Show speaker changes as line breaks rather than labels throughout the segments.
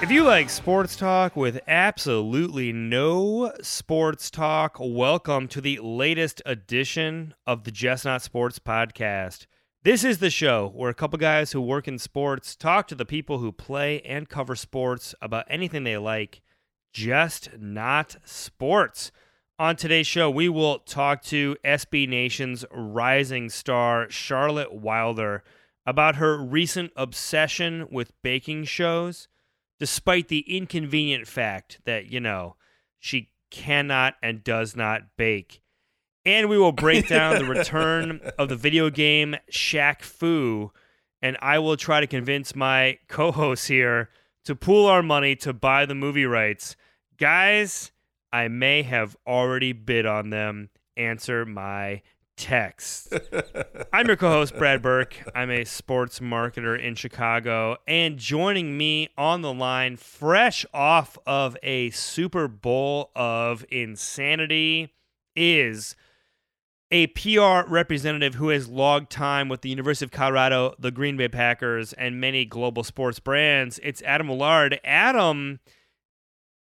If you like sports talk with absolutely no sports talk, welcome to the latest edition of the Just Not Sports podcast. This is the show where a couple guys who work in sports talk to the people who play and cover sports about anything they like, just not sports. On today's show, we will talk to SB Nation's rising star, Charlotte Wilder, about her recent obsession with baking shows, despite the inconvenient fact that, you know, she cannot and does not bake. And we will break down the return of the video game Shaq Fu, and I will try to convince my co hosts here to pool our money to buy the movie rights. Guys, I may have already bid on them. Answer my text. I'm your co host, Brad Burke. I'm a sports marketer in Chicago. And joining me on the line, fresh off of a Super Bowl of insanity, is a PR representative who has logged time with the University of Colorado, the Green Bay Packers, and many global sports brands. It's Adam Willard. Adam,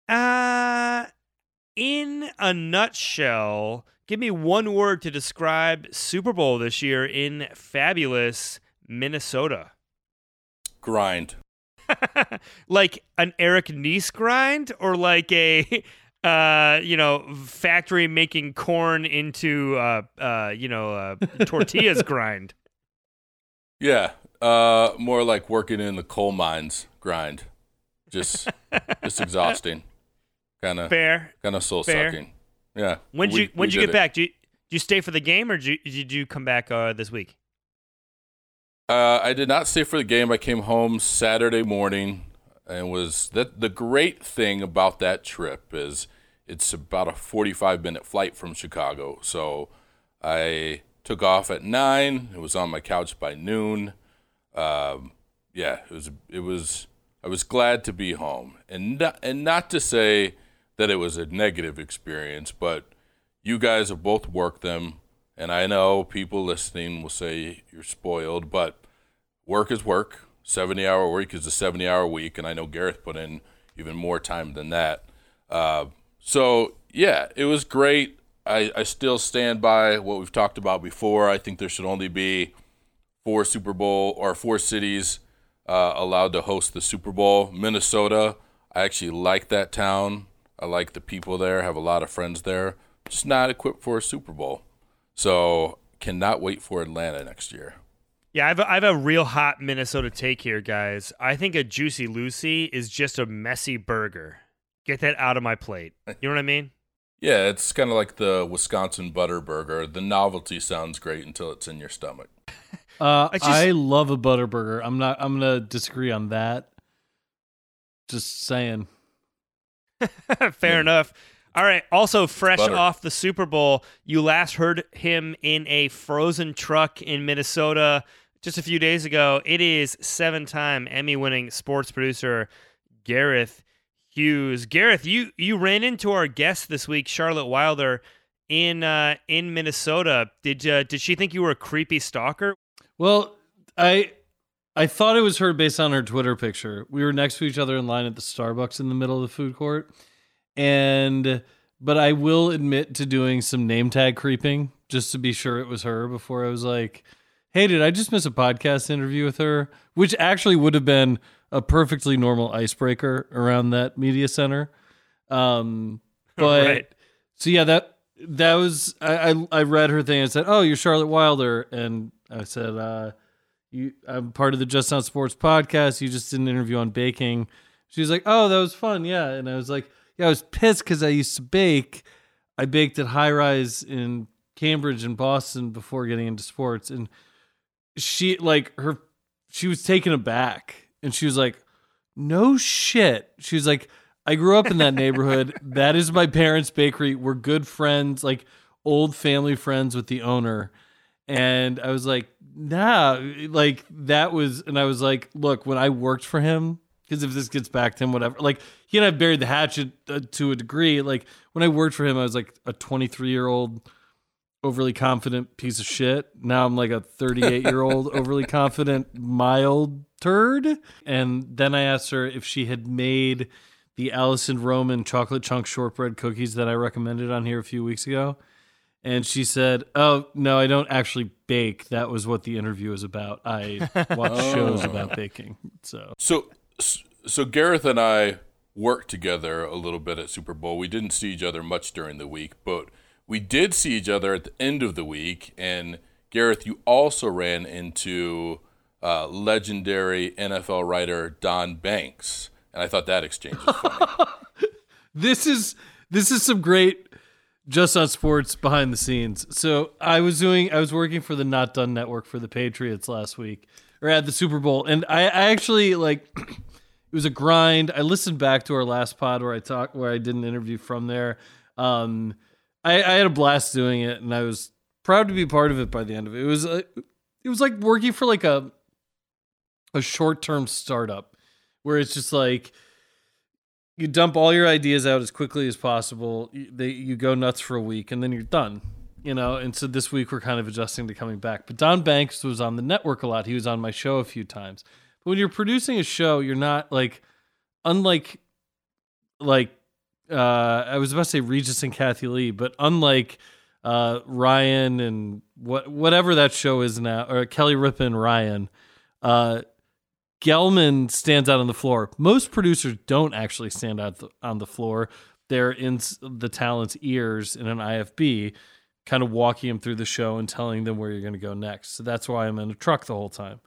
uh, in a nutshell, give me one word to describe Super Bowl this year in fabulous Minnesota.
grind.
like an Eric Nice grind or like a uh you know factory making corn into uh uh you know uh tortillas grind
Yeah, uh, more like working in the coal mines grind. Just, just exhausting. Kind of,
fair
kind of soul
fair.
sucking. Yeah.
when'd
we-
you when'd
we
you get
it.
back did you, did you stay for the game or did you, did you come back uh this week
Uh, I did not stay for the game. I came home Saturday morning, and was that the great thing about that trip is it's about a forty-five minute flight from Chicago. So I took off at nine. It was on my couch by noon. Um, yeah, it was. It was. I was glad to be home, and not, and not to say that it was a negative experience, but you guys have both worked them, and I know people listening will say you're spoiled, but work is work. 70 hour week is a 70 hour week, and I know Gareth put in even more time than that. Uh, so, yeah, it was great. I, I still stand by what we've talked about before. I think there should only be four Super Bowl or four cities uh, allowed to host the Super Bowl. Minnesota, I actually like that town. I like the people there. Have a lot of friends there. Just not equipped for a Super Bowl. So cannot wait for Atlanta next year.
yeah I've, I have a real hot minnesota take here guys i think a juicy lucy is just a messy burger get that out of my plate you know what i mean
Yeah, it's kind of like the Wisconsin butter burger. The novelty sounds great until it's in your stomach.
Uh,
I
I, love a butter burger. I'm not. I'm gonna disagree on that. Just saying.
Fair enough. All right. Also, fresh
butter.
off the Super Bowl, you last heard him in a frozen truck in Minnesota just a few days ago. It is seven time Emmy winning sports producer Gareth Hughes. Gareth, you, you ran into our guest this week, Charlotte Wilder, in uh, in Minnesota. Did uh, did she think you were a creepy stalker?
Well, I I thought it was her based on her Twitter picture. We were next to each other in line at the Starbucks in the middle of the food court, and but I will admit to doing some name tag creeping just to be sure it was her before I was like, "Hey, did I just miss a podcast interview with her?" Which actually would have been a perfectly normal icebreaker around that media center. Um, but
Right.
so yeah, that that was I, I I read her thing and said, "Oh, you're Charlotte Wilder," and I said, uh, "You, I'm part of the Just Not Sports podcast. You just did an interview on baking." She was like, "Oh, that was fun, yeah." And I was like, "Yeah, I was pissed because I used to bake. I baked at Hi-Rise in Cambridge and Boston before getting into sports, and she like her, she was taken aback, and she was like, "No shit." She was like. I grew up in that neighborhood. that is my parents' bakery. We're good friends, like old family friends with the owner. And I was like, nah, like that was, and I was like, look, when I worked for him, because if this gets back to him, whatever, like he and I buried the hatchet uh, to a degree. Like when I worked for him, I was like a 23 year old overly confident piece of shit. Now I'm like a 38 year old overly confident mild turd. And then I asked her if she had made the Alison Roman chocolate chunk shortbread cookies that I recommended on here a few weeks ago. And she said, "Oh no, I don't actually bake. That was what the interview was about. I watch shows about oh. baking." So
So, so Gareth and I worked together a little bit at Super Bowl. We didn't see each other much during the week, but we did see each other at the end of the week. And Gareth, you also ran into uh, legendary NFL writer Don Banks, and I thought that exchange was funny.
this is this is some great just on sports behind the scenes. So I was doing I was working for the Not Done Network for the Patriots last week or at the Super Bowl, and I, I actually like it was a grind. I listened back to our last pod where I talked where I did an interview from there. Um, I, I had a blast doing it, and I was proud to be part of it. By the end of it, it was uh, it was like working for like a a short term startup where it's just like you dump all your ideas out as quickly as possible. You, they, you go nuts for a week, and then you're done. You know, and so this week we're kind of adjusting to coming back. But Don Banks was on the network a lot. He was on my show a few times. But when you're producing a show, you're not like, unlike, like, uh, I was about to say Regis and Kathie Lee, but unlike uh, Ryan and what whatever that show is now, or Kelly Ripa and Ryan, uh, Gelman stands out on the floor. Most producers don't actually stand out on the floor. They're in the talent's ears in an IFB, kind of walking them through the show and telling them where you're going to go next. So that's why I'm in a truck the whole time.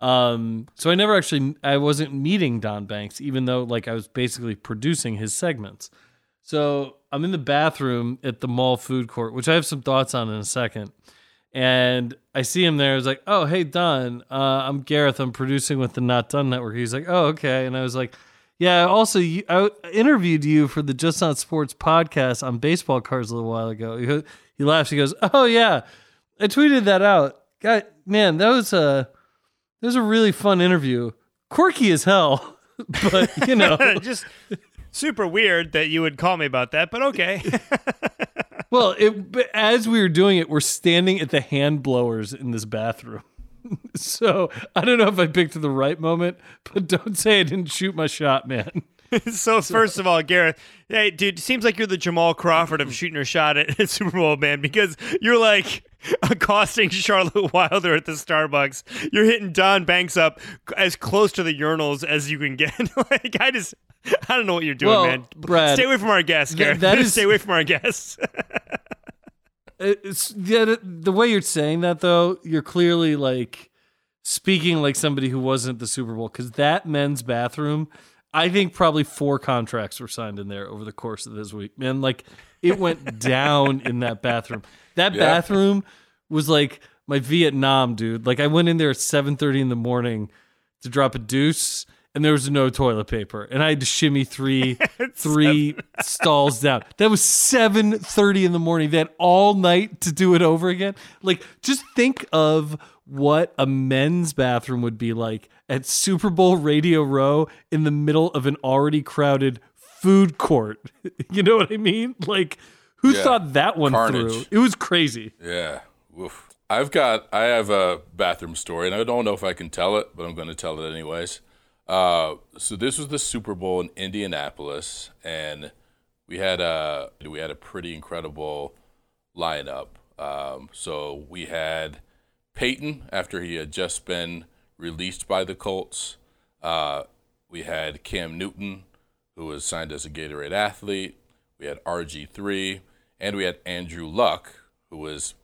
Um, so I never actually, I wasn't meeting Don Banks, even though like I was basically producing his segments. So I'm in the bathroom at the mall food court, which I have some thoughts on in a second. And I see him there. I was like, "Oh, hey Don, uh, I'm Gareth. I'm producing with the Not Done Network." He's like, "Oh, okay." And I was like, "Yeah." Also, you, I interviewed you for the Just Not Sports podcast on baseball cards a little while ago. He, he laughs. He goes, "Oh yeah, I tweeted that out. God, man, that was a that was a really fun interview. Quirky as hell, but you know."
Just super weird that you would call me about that, but okay.
Well, it, as we were doing it, we're standing at the hand blowers in this bathroom. so I don't know if I picked the right moment, but don't say I didn't shoot my shot, man.
so first of all, Gareth, hey, dude, seems like you're the Jamal Crawford of shooting your shot at, at Super Bowl, man, because you're like accosting Charlotte Wilder at the Starbucks. You're hitting Don Banks up as close to the urinals as you can get. like, I just, I don't know what you're doing,
Well,
man.
Brad,
stay away from our guests,
that is-
stay away from our guests.
It's yeah, the way you're saying that though, you're clearly like speaking like somebody who wasn't at the Super Bowl because that men's bathroom, I think probably four contracts were signed in there over the course of this week. Man, like it went down in that bathroom. That
Yeah.
bathroom was like my Vietnam, dude. Like I went in there at 7:30 in the morning to drop a deuce and there was no toilet paper and I had to shimmy three three stalls down. That was 7:30 in the morning. Had all night to do it over again. Like just think of what a men's bathroom would be like at Super Bowl Radio Row in the middle of an already crowded food court. You know what I mean? Like who
Yeah.
thought that one
Carnage.
through? It was crazy.
Yeah. Woof. I've got I have a bathroom story, and I don't know if I can tell it, but I'm going to tell it anyways. Uh, so this was the Super Bowl in Indianapolis, and we had a we had a pretty incredible lineup. Um, so we had Peyton after he had just been released by the Colts. Uh, we had Cam Newton, who was signed as a Gatorade athlete. We had RG3, and we had Andrew Luck, who was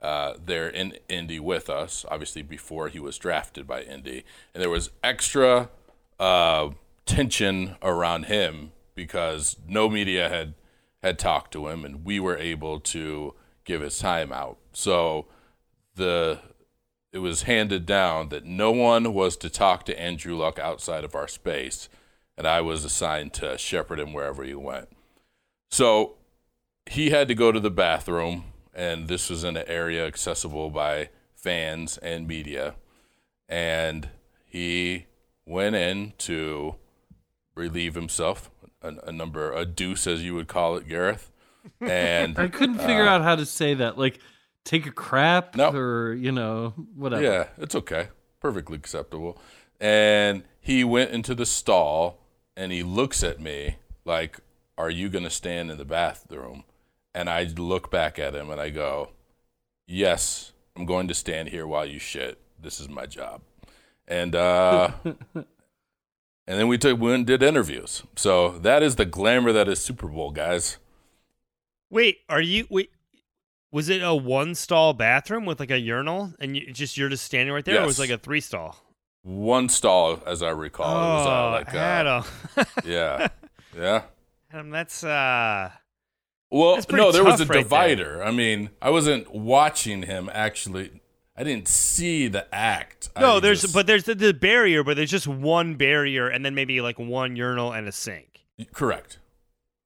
uh, there in Indy with us, obviously before he was drafted by Indy. And there was extra uh, tension around him because no media had had talked to him, and we were able to give his time out. So the it was handed down that no one was to talk to Andrew Luck outside of our space, and I was assigned to shepherd him wherever he went. So he had to go to the bathroom, and this was in an area accessible by fans and media, and he went in to relieve himself, a, a number, a deuce as you would call it, Gareth. And
I couldn't figure
uh,
out how to say that. Like, take a crap
No.
or you know whatever.
Yeah, it's okay. Perfectly acceptable. And he went into the stall and he looks at me like, Are you going to stand in the bathroom? And I look back at him and I go, Yes, I'm going to stand here while you shit. This is my job. And, uh, and then we took, went and did interviews. So that is the glamour that is Super Bowl, guys.
Wait, are you wait? Was it a one stall bathroom with like a urinal, and you just you're just standing right there, or was it like a three stall?
One stall, as I recall. it was uh, like, uh,
Adam,
yeah. Yeah.
Adam, that's uh,
Well, no, there was a
tough right there.
divider. I mean, I wasn't watching him actually. I didn't see the act.
no,
I
there's
just-
but there's the, the barrier, but there's just one barrier, and then maybe like one urinal and a sink.
correct.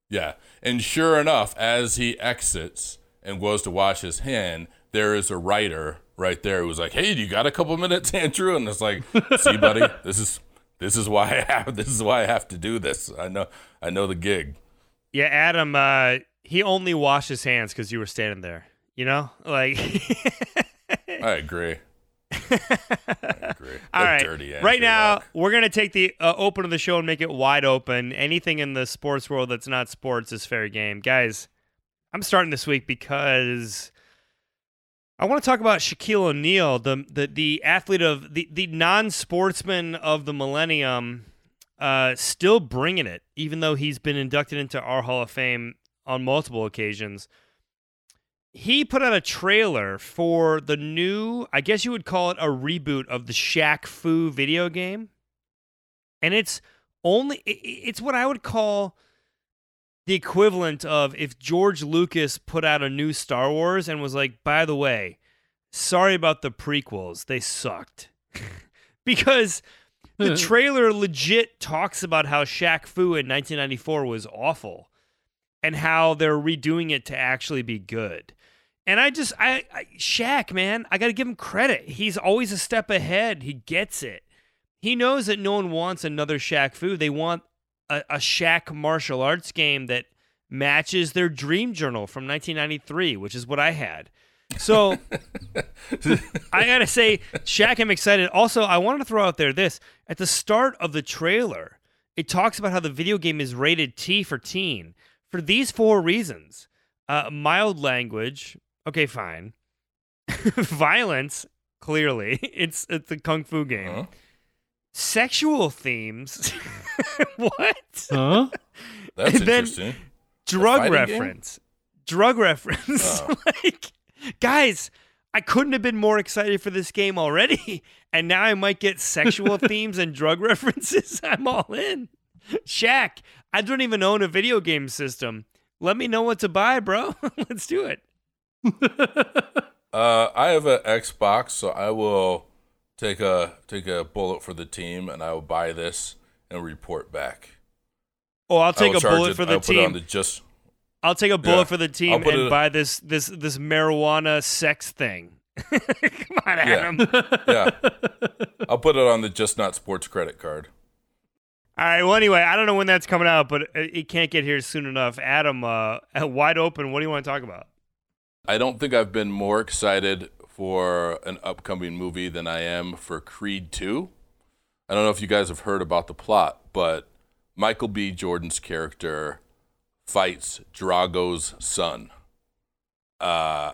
Yeah, and sure enough, as he exits and goes to wash his hand, there is a writer right there who's like, "Hey, do you got a couple minutes, Andrew?" And it's like, "See, buddy, this is this is why I have this is why I have to do this. I know I know the gig."
Yeah, Adam, uh, he only washed his hands because you were standing there. You know, like.
I agree. I agree.
All right.
dirty
right now, we're going to take the uh, open of the show and make it wide open. Anything in the sports world that's not sports is fair game. Guys, I'm starting this week because I want to talk about Shaquille O'Neal, the, the, the athlete of the, the non sportsman of the millennium, uh, still bringing it, even though he's been inducted into our Hall of Fame on multiple occasions he put out a trailer for the new, I guess you would call it a reboot of the Shaq Fu video game. And it's only, it's what I would call the equivalent of if George Lucas put out a new Star Wars and was like, by the way, sorry about the prequels, they sucked. because the trailer legit talks about how Shaq Fu in 1994 was awful and how they're redoing it to actually be good. And I just, I, I Shaq, man, I got to give him credit. He's always a step ahead. He gets it. He knows that no one wants another Shaq Fu. They want a, a Shaq martial arts game that matches their dream journal from 1993, which is what I had. So I gotta say, Shaq, I'm excited. Also, I wanted to throw out there this at the start of the trailer. It talks about how the video game is rated T for teen for these four reasons: uh, mild language. Okay, fine. Violence. Clearly, it's it's a kung fu game.
Huh?
Sexual themes. what?
Huh?
That's
And
interesting.
drug
fighting game?
reference drug reference
Oh.
like guys i couldn't have been more excited for this game already and now i might get sexual themes and drug references i'm all in Shaq, i don't even own a video game system let me know what to buy bro let's do it
Uh, I have an Xbox, so I will take a take a bullet for the team, and I will buy this and report back.
oh i'll take a bullet
it-
for the
I'll Put it on
team
the just
i'll take a bullet
Yeah.
for the team and buy this this this marijuana sex thing come on
Yeah.
adam
yeah. I'll put it on the just not sports credit card.
All right. Well, anyway, I don't know when that's coming out, but it can't get here soon enough. Adam, uh, wide open. What do you want to talk about?
I don't think I've been more excited for an upcoming movie than I am for Creed 2. I don't know if you guys have heard about the plot, but Michael B. Jordan's character fights Drago's son. Uh,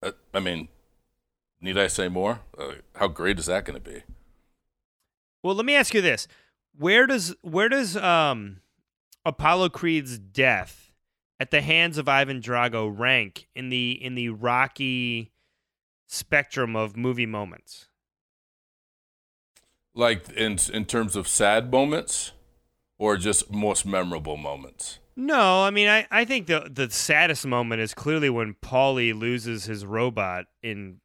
uh, I mean, need I say more? Uh, how great is that going to be?
Well, let me ask you this: where does where does um, Apollo Creed's death at the hands of Ivan Drago rank in the in the Rocky spectrum of movie moments?
Like in in terms of sad moments, or just most memorable moments?
No, I mean, I, I think the the saddest moment is clearly when Paulie loses his robot in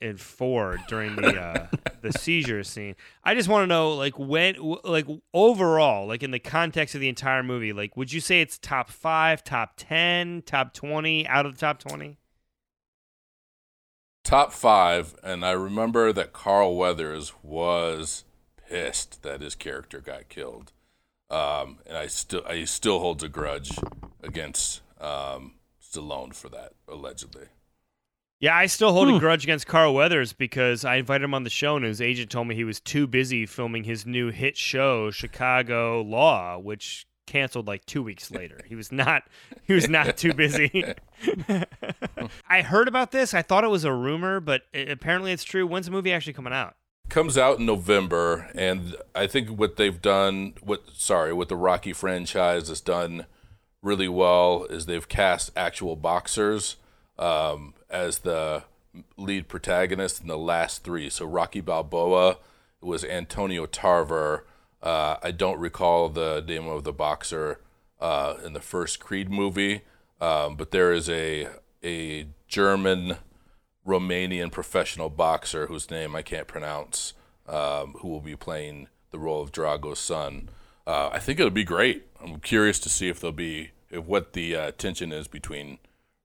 in four during the uh, the seizure scene. I just want to know, like, when, like, overall, like in the context of the entire movie, like, would you say it's top five, top ten, top twenty, out of the top twenty?
top five, and I remember that Carl Weathers was pissed that his character got killed, um, and I still he still holds a grudge against um, Stallone for that allegedly.
Yeah, I still hold a hmm. grudge against Carl Weathers because I invited him on the show and his agent told me he was too busy filming his new hit show, Chicago Law, which canceled like two weeks later. He was not he was not too busy. I heard about this. I thought it was a rumor, but it, apparently it's true. When's the movie actually coming out?
comes out in November, and I think what they've done, what sorry, what the Rocky franchise has done really well is they've cast actual boxers um, as the lead protagonist in the last three. So Rocky Balboa was Antonio Tarver. Uh, I don't recall the name of the boxer uh, in the first Creed movie, um, but there is a a German Romanian professional boxer whose name I can't pronounce, um, who will be playing the role of Drago's son. Uh, I think it'll be great. I'm curious to see if there'll be if what the uh, tension is between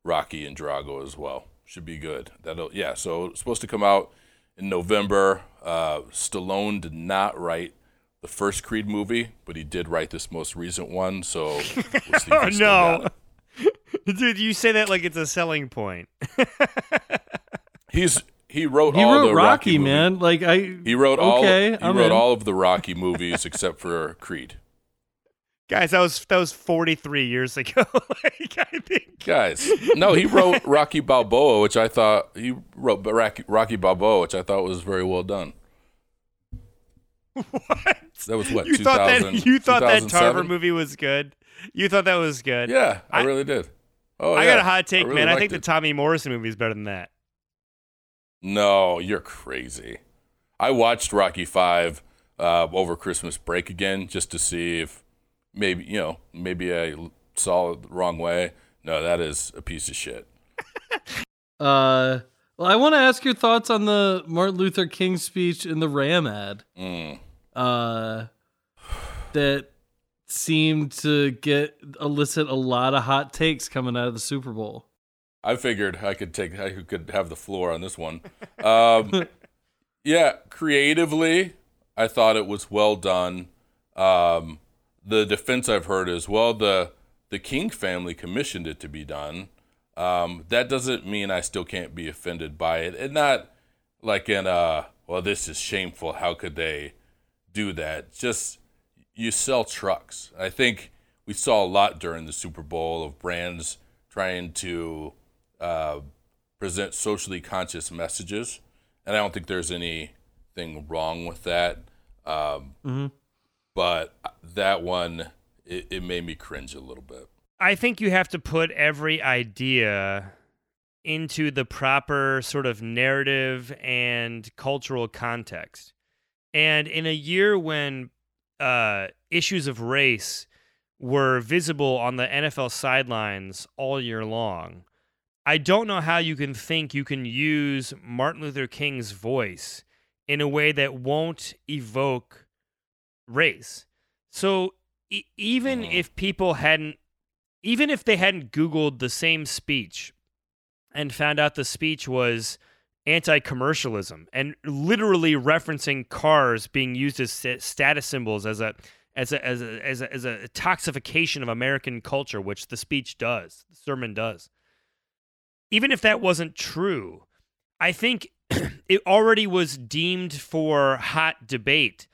Rocky and Drago as well. Should be good. That'll yeah. So it's supposed to come out in November. Uh, Stallone did not write the first Creed movie, but he did write this most recent one. So we'll see
Oh
he still got
no.
it.
Dude, you say that like it's a selling point.
He's he wrote
He
all
wrote
the
Rocky,
Rocky
man. Like I
He wrote all.
Okay,
he
I'm
wrote
in.
all of the Rocky movies except for Creed.
Guys, that was that was 43 years ago. like, I think
Guys, no, he wrote Rocky Balboa, which I thought he wrote Rocky, Rocky Balboa, which I thought was very well done.
what?
That was what
you thought that you thought that Tarver movie was good. You thought that was good.
Yeah, I,
I-
really did. Oh,
I
yeah,
got a hot take,
really
man. I think the. Tommy Morrison movie is better than that.
No, you're crazy. I watched Rocky Five uh, over Christmas break again just to see if maybe you know maybe I saw it the wrong way. No, that is a piece of shit.
uh well I want to ask your thoughts on the Martin Luther King speech in the Ram ad.
Mm.
Uh that seemed to get elicit a lot of hot takes coming out of the Super Bowl.
I figured I could take I could have the floor on this one. Um, yeah, creatively, I thought it was well done. Um, the defense I've heard is well the the King family commissioned it to be done. Um, that doesn't mean I still can't be offended by it, and not like in uh well this is shameful. How could they do that? Just you sell trucks. I think we saw a lot during the Super Bowl of brands trying to uh, present socially conscious messages, and I don't think there's anything wrong with that. Um, But that one, it, it made me cringe a little bit.
I think you have to put every idea into the proper sort of narrative and cultural context. And in a year when uh, issues of race were visible on the NFL sidelines all year long, I don't know how you can think you can use Martin Luther King's voice in a way that won't evoke race. So e- even
Mhm.
if people hadn't, even if they hadn't Googled the same speech and found out the speech was anti commercialism and literally referencing cars being used as sta- status symbols as a as a, as a as a as a toxification of American culture, which the speech does, the sermon does. Even if that wasn't true, I think it already was deemed for hot debate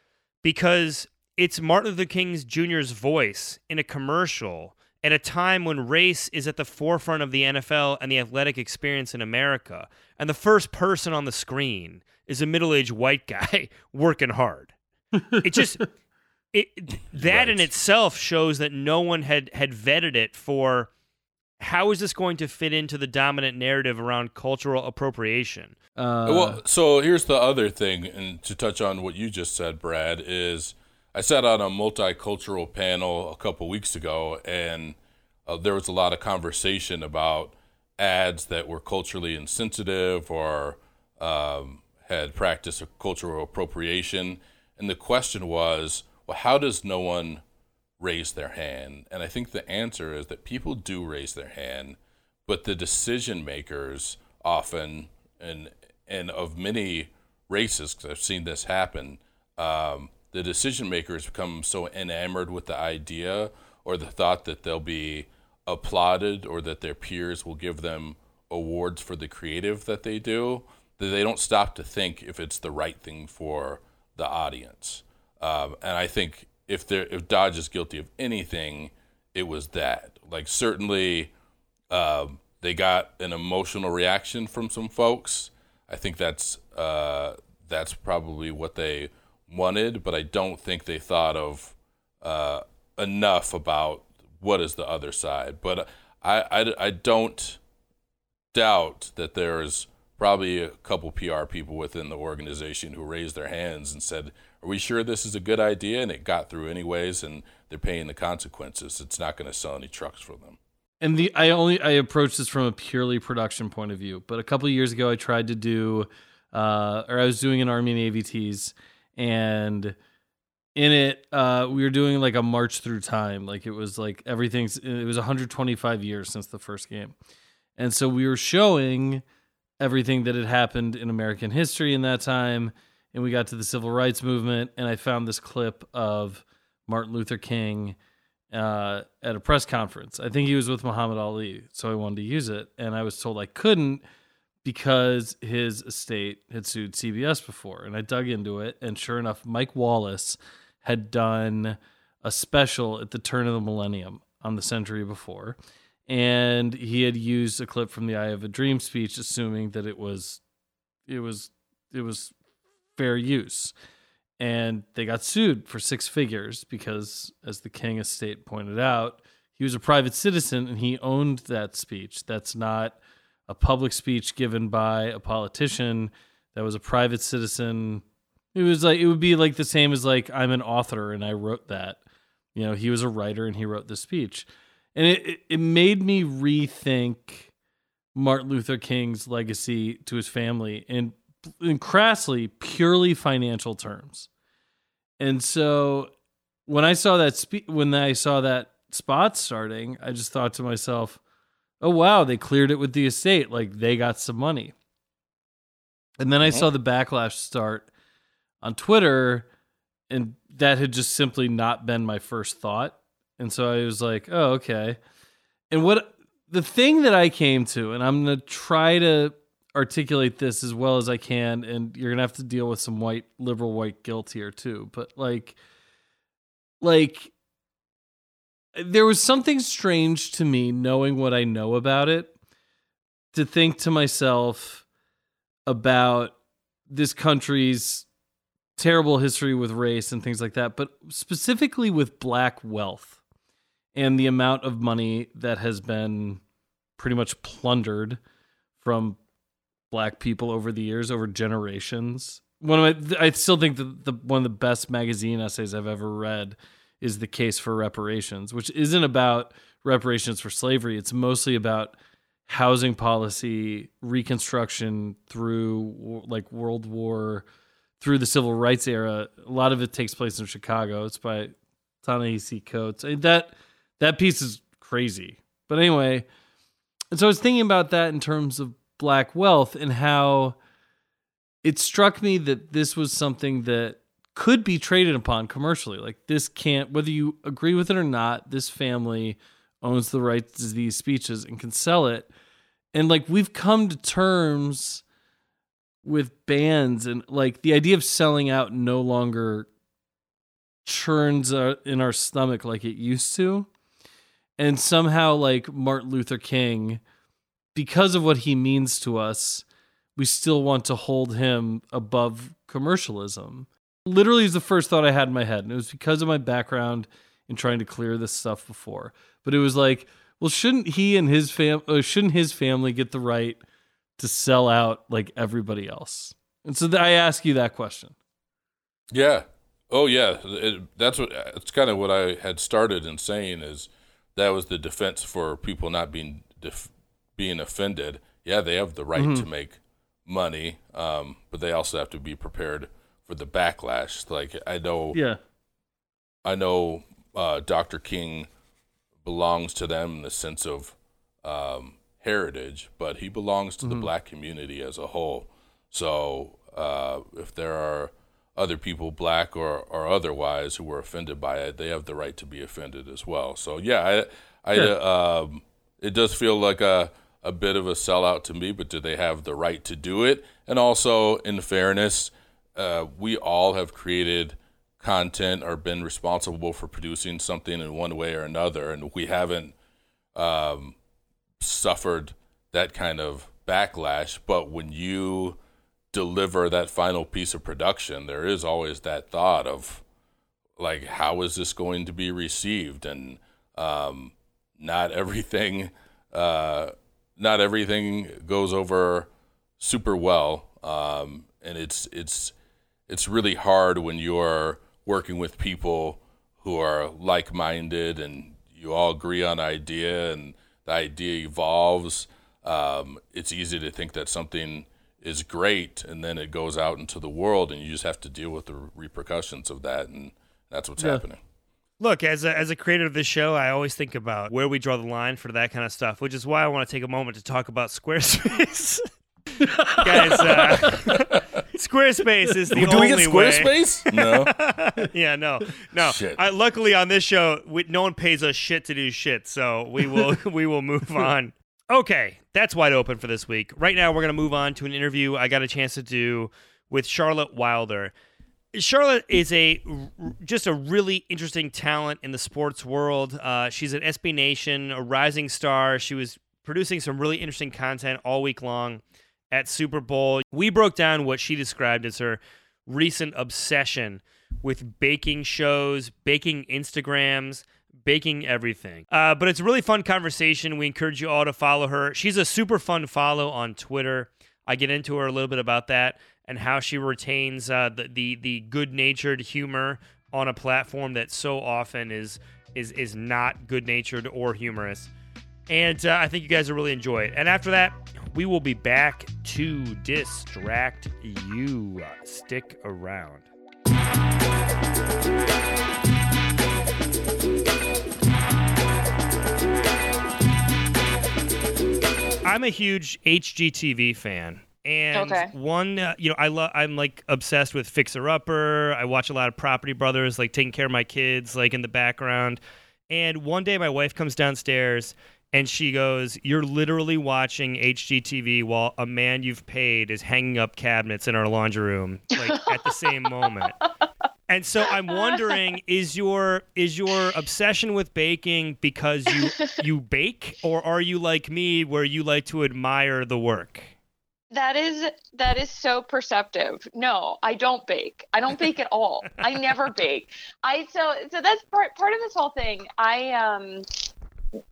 because it's Martin Luther King Jr.'s voice in a commercial at a time when race is at the forefront of the NFL and the athletic experience in America. And the first person on the screen is a middle aged white guy working hard. It just. It, that in itself shows that no one had, had vetted it for how is this going to fit into the dominant narrative around cultural appropriation?
Uh,
well, so here's the other thing, and to touch on what you just said, Brad, is I sat on a multicultural panel a couple weeks ago, and uh, there was a lot of conversation about ads that were culturally insensitive or um, had practiced of cultural appropriation. And the question was, well, how does no one raise their hand? And I think the answer is that people do raise their hand, but the decision makers often, and and of many races, because I've seen this happen, um, the decision makers become so enamored with the idea or the thought that they'll be applauded or that their peers will give them awards for the creative that they do that they don't stop to think if it's the right thing for the audience. Um, and I think if there if Dodge is guilty of anything, it was that. Like certainly, um, they got an emotional reaction from some folks. I think that's uh, that's probably what they wanted, but I don't think they thought of uh, enough about what is the other side. But I, I, I don't doubt that there's probably a couple PR people within the organization who raised their hands and said, Are we sure this is a good idea? And it got through anyways, and they're paying the consequences. It's not going to sell any trucks for them.
And the I only I approach this from a purely production point of view. But a couple years ago, I tried to do, uh, or I was doing an Army and AVTs, and in it, uh, we were doing like a march through time. Like it was like everything's. It was 125 years since the first game, and so we were showing everything that had happened in American history in that time. And we got to the civil rights movement, and I found this clip of Martin Luther King uh, at a press conference. I think he was with Muhammad Ali, so I wanted to use it, and I was told I couldn't because his estate had sued CBS before. And I dug into it, and sure enough, Mike Wallace had done a special at the turn of the millennium on the century before, and he had used a clip from the "I Have a Dream" speech, assuming that it was, it was, it was fair use and they got sued for six figures because, as the King estate pointed out, he was a private citizen and he owned that speech. That's not a public speech given by a politician. That was a private citizen. It was like it would be like the same as like I'm an author and I wrote that. You know, he was a writer and he wrote the speech, and it it made me rethink Martin Luther King's legacy to his family and in crassly purely financial terms. And so when I saw that spe- when I saw that spot starting, I just thought to myself, "Oh wow, they cleared it with the estate. Like they got some money." And then I saw the backlash start on Twitter and that had just simply not been my first thought. And so I was like, "Oh, okay." And what the thing that I came to and I'm going to try to articulate this as well as I can, and you're gonna have to deal with some white liberal white guilt here too. But like, like there was something strange to me knowing what I know about it to think to myself about this country's terrible history with race and things like that, but specifically with black wealth and the amount of money that has been pretty much plundered from black people over the years, over generations. One of my, I still think that the one of the best magazine essays I've ever read is the case for reparations, which isn't about reparations for slavery. It's mostly about housing policy, reconstruction through like World War, through the Civil Rights era. A lot of it takes place in Chicago. It's by Ta-Nehisi Coates. That that piece is crazy. But anyway, and so I was thinking about that in terms of black wealth and how it struck me that this was something that could be traded upon commercially. Like this can't, whether you agree with it or not, this family owns the rights to these speeches and can sell it. And like we've come to terms with bands and like the idea of selling out no longer churns uh, in our stomach like it used to. And somehow like Martin Luther King because of what he means to us, we still want to hold him above commercialism. Literally is the first thought I had in my head. And it was because of my background in trying to clear this stuff before. But it was like, well, shouldn't he and his fam uh, shouldn't his family get the right to sell out like everybody else? And so th- I ask you that question.
Yeah. Oh yeah. It, that's what it's kind of what I had started in saying is that was the defense for people not being def- being offended, yeah, they have the right mm-hmm. to make money, um, but they also have to be prepared for the backlash. Like I know,
yeah,
I know uh, Dr. King belongs to them in the sense of um, heritage, but he belongs to mm-hmm. the black community as a whole. So uh, if there are other people, black or, or otherwise, who were offended by it, they have the right to be offended as well. So yeah, I, I
Sure.
um, it does feel like a a bit of a sellout to me, but do they have the right to do it? And also, in fairness, uh, we all have created content or been responsible for producing something in one way or another, and we haven't um, suffered that kind of backlash. But when you deliver that final piece of production, there is always that thought of like, how is this going to be received? And um, not everything, uh, not everything goes over super well, um, and it's it's it's really hard when you're working with people who are like-minded and you all agree on an idea and the idea evolves. Um, it's easy to think that something is great and then it goes out into the world and you just have to deal with the repercussions of that and that's what's
Yeah.
happening.
Look, as a, as a creator of this show, I always think about where we draw the line for that kind of stuff, which is why I want to take a moment to talk about Squarespace. Guys, uh, Squarespace is the
Do we
only
get
way.
Squarespace? no.
yeah, no, no.
Shit.
I, luckily, on this show, we, no one pays us shit to do shit, so we will we will move on. Okay, that's wide open for this week. Right now, we're gonna move on to an interview I got a chance to do with Charlotte Wilder. Charlotte is a just a really interesting talent in the sports world. Uh, she's an SB Nation, a rising star. She was producing some really interesting content all week long at Super Bowl. We broke down what she described as her recent obsession with baking shows, baking Instagrams, baking everything. Uh, but it's a really fun conversation. We encourage you all to follow her. She's a super fun follow on Twitter. I get into her a little bit about that and how she retains uh, the, the the good natured humor on a platform that so often is is is not good natured or humorous. And uh, I think you guys will really enjoy it. And after that, we will be back to distract you. Stick around. I'm a huge HGTV fan. And
Okay.
one, uh, you know, I love. I'm like obsessed with Fixer Upper. I watch a lot of Property Brothers, like taking care of my kids, like in the background. And one day, my wife comes downstairs and she goes, "You're literally watching HGTV while a man you've paid is hanging up cabinets in our laundry room, like at the same moment." And so I'm wondering is your is your obsession with baking because you you bake or are you like me where you like to admire the work?
That is that is so perceptive. No, I don't bake. I don't bake at all. I never bake. I so so that's part part of this whole thing. I um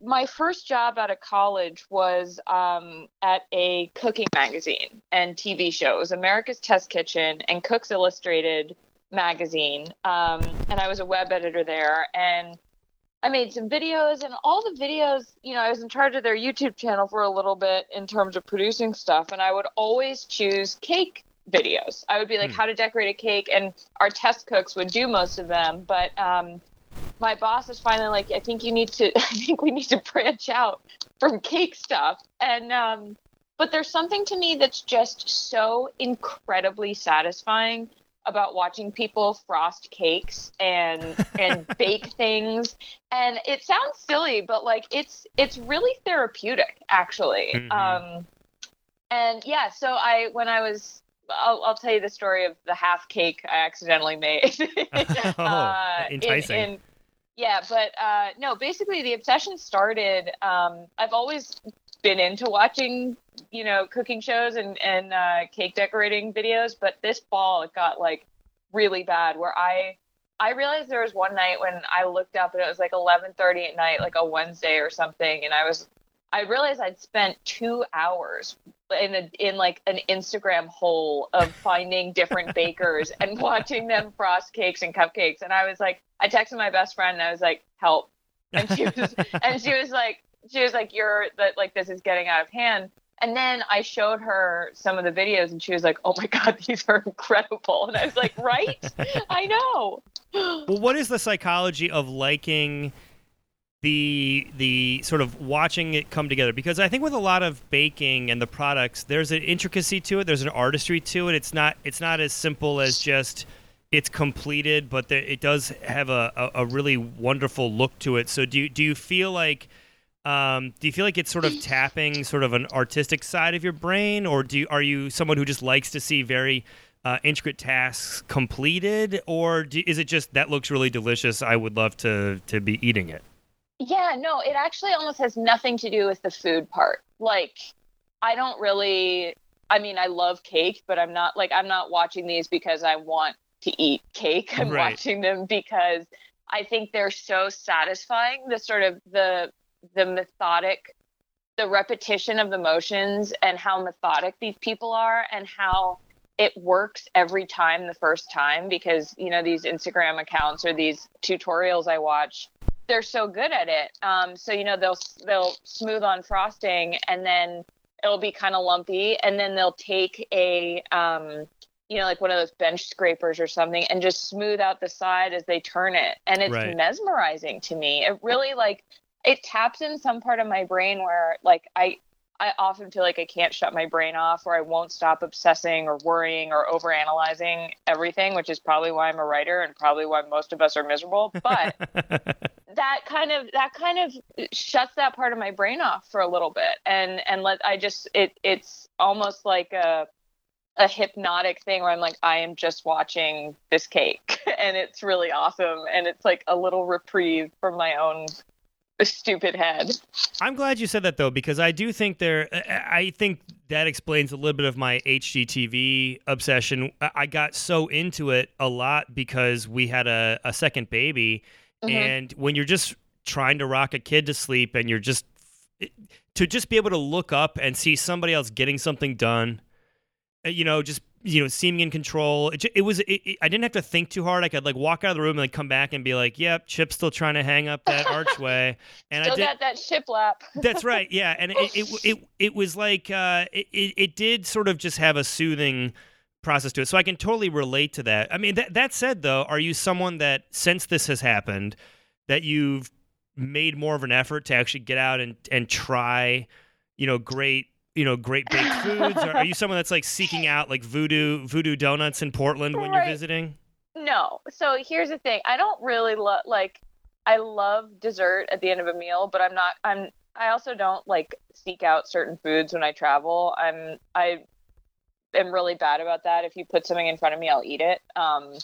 my first job out of college was um, at a cooking magazine and TV shows, America's Test Kitchen and Cook's Illustrated magazine. Um, and I was a web editor there. And I made some videos, and all the videos, you know, I was in charge of their YouTube channel for a little bit in terms of producing stuff. And I would always choose cake videos. I would be like,
Hmm.
how to decorate a cake. And our test cooks would do most of them. But um, my boss is finally like, I think you need to, I think we need to branch out from cake stuff. And, um, but there's something to me that's just so incredibly satisfying about watching people frost cakes and and bake things and it sounds silly but like it's it's really therapeutic actually
Mhm.
um and yeah so i when i was I'll, I'll tell you the story of the half cake I accidentally made.
Oh, enticing.
Yeah, but uh, no, basically the obsession started. Um, I've always been into watching, you know, cooking shows and and uh, cake decorating videos, but this fall it got like really bad where I I realized there was one night when I looked up and it was like 11:30 at night, like a Wednesday or something, and I was I realized I'd spent two hours in a, in like an Instagram hole of finding different bakers and watching them frost cakes and cupcakes, and I was like, I texted my best friend and I was like, help, and she was and she was like, she was like, you're that like this is getting out of hand. And then I showed her some of the videos, and she was like, "Oh my god, these are incredible!" And I was like, "Right? I know."
Well, what is the psychology of liking the the sort of watching it come together because I think with a lot of baking and the products, there's an intricacy to it. There's an artistry to it. It's not it's not as simple as just it's completed, but there, it does have a, a, a really wonderful look to it. So do you, do you feel like um, do you feel like it's sort of tapping sort of an artistic side of your brain, or do you, are you someone who just likes to see very uh, intricate tasks completed, or do, is it just that looks really delicious? I would love to to be eating it.
Yeah, no, it actually almost has nothing to do with the food part. Like, I don't really. I mean, I love cake, but I'm not like I'm not watching these because I want to eat cake. I'm
Right.
watching them because I think they're so satisfying. The sort of the the methodic, the repetition of the motions, and how methodic these people are, and how it works every time the first time. Because you know these Instagram accounts or these tutorials I watch, they're so good at it. Um, so you know they'll they'll smooth on frosting, and then it'll be kind of lumpy, and then they'll take a um, you know, like one of those bench scrapers or something, and just smooth out the side as they turn it. And it's
Right.
mesmerizing to me. It really like it taps in some part of my brain where like I I often feel like I can't shut my brain off or I won't stop obsessing or worrying or overanalyzing everything, which is probably why I'm a writer and probably why most of us are miserable. But that kind of that kind of shuts that part of my brain off for a little bit and and let I just it it's almost like a a hypnotic thing where I'm like I am just watching this cake and it's really awesome and it's like a little reprieve from my own stupid head.
I'm glad you said that though, because I do think there. I think that explains a little bit of my HGTV obsession. I got so into it a lot because we had a, a second baby,
Mhm.
and when you're just trying to rock a kid to sleep, and you're just to just be able to look up and see somebody else getting something done, you know, just you know, seeming in control. It, it was. It, it- I didn't have to think too hard. I could like walk out of the room and like come back and be like, "Yep, Chip's still trying to hang up that archway," and
Still
I did.
got that shiplap.
That's right. Yeah, and it it it, it was like uh, it, it it did sort of just have a soothing process to it. So I can totally relate to that. I mean, that that said, though, are you someone that since this has happened, that you've made more of an effort to actually get out and and try, you know, great you know great baked foods? Or are you someone that's like seeking out like voodoo voodoo donuts in Portland when you're visiting?
No. So here's the thing. I don't really love like I love dessert at the end of a meal, but I'm not I'm I also don't like seek out certain foods when I travel. I'm I am really bad about that. If you put something in front of me, I'll eat it. Um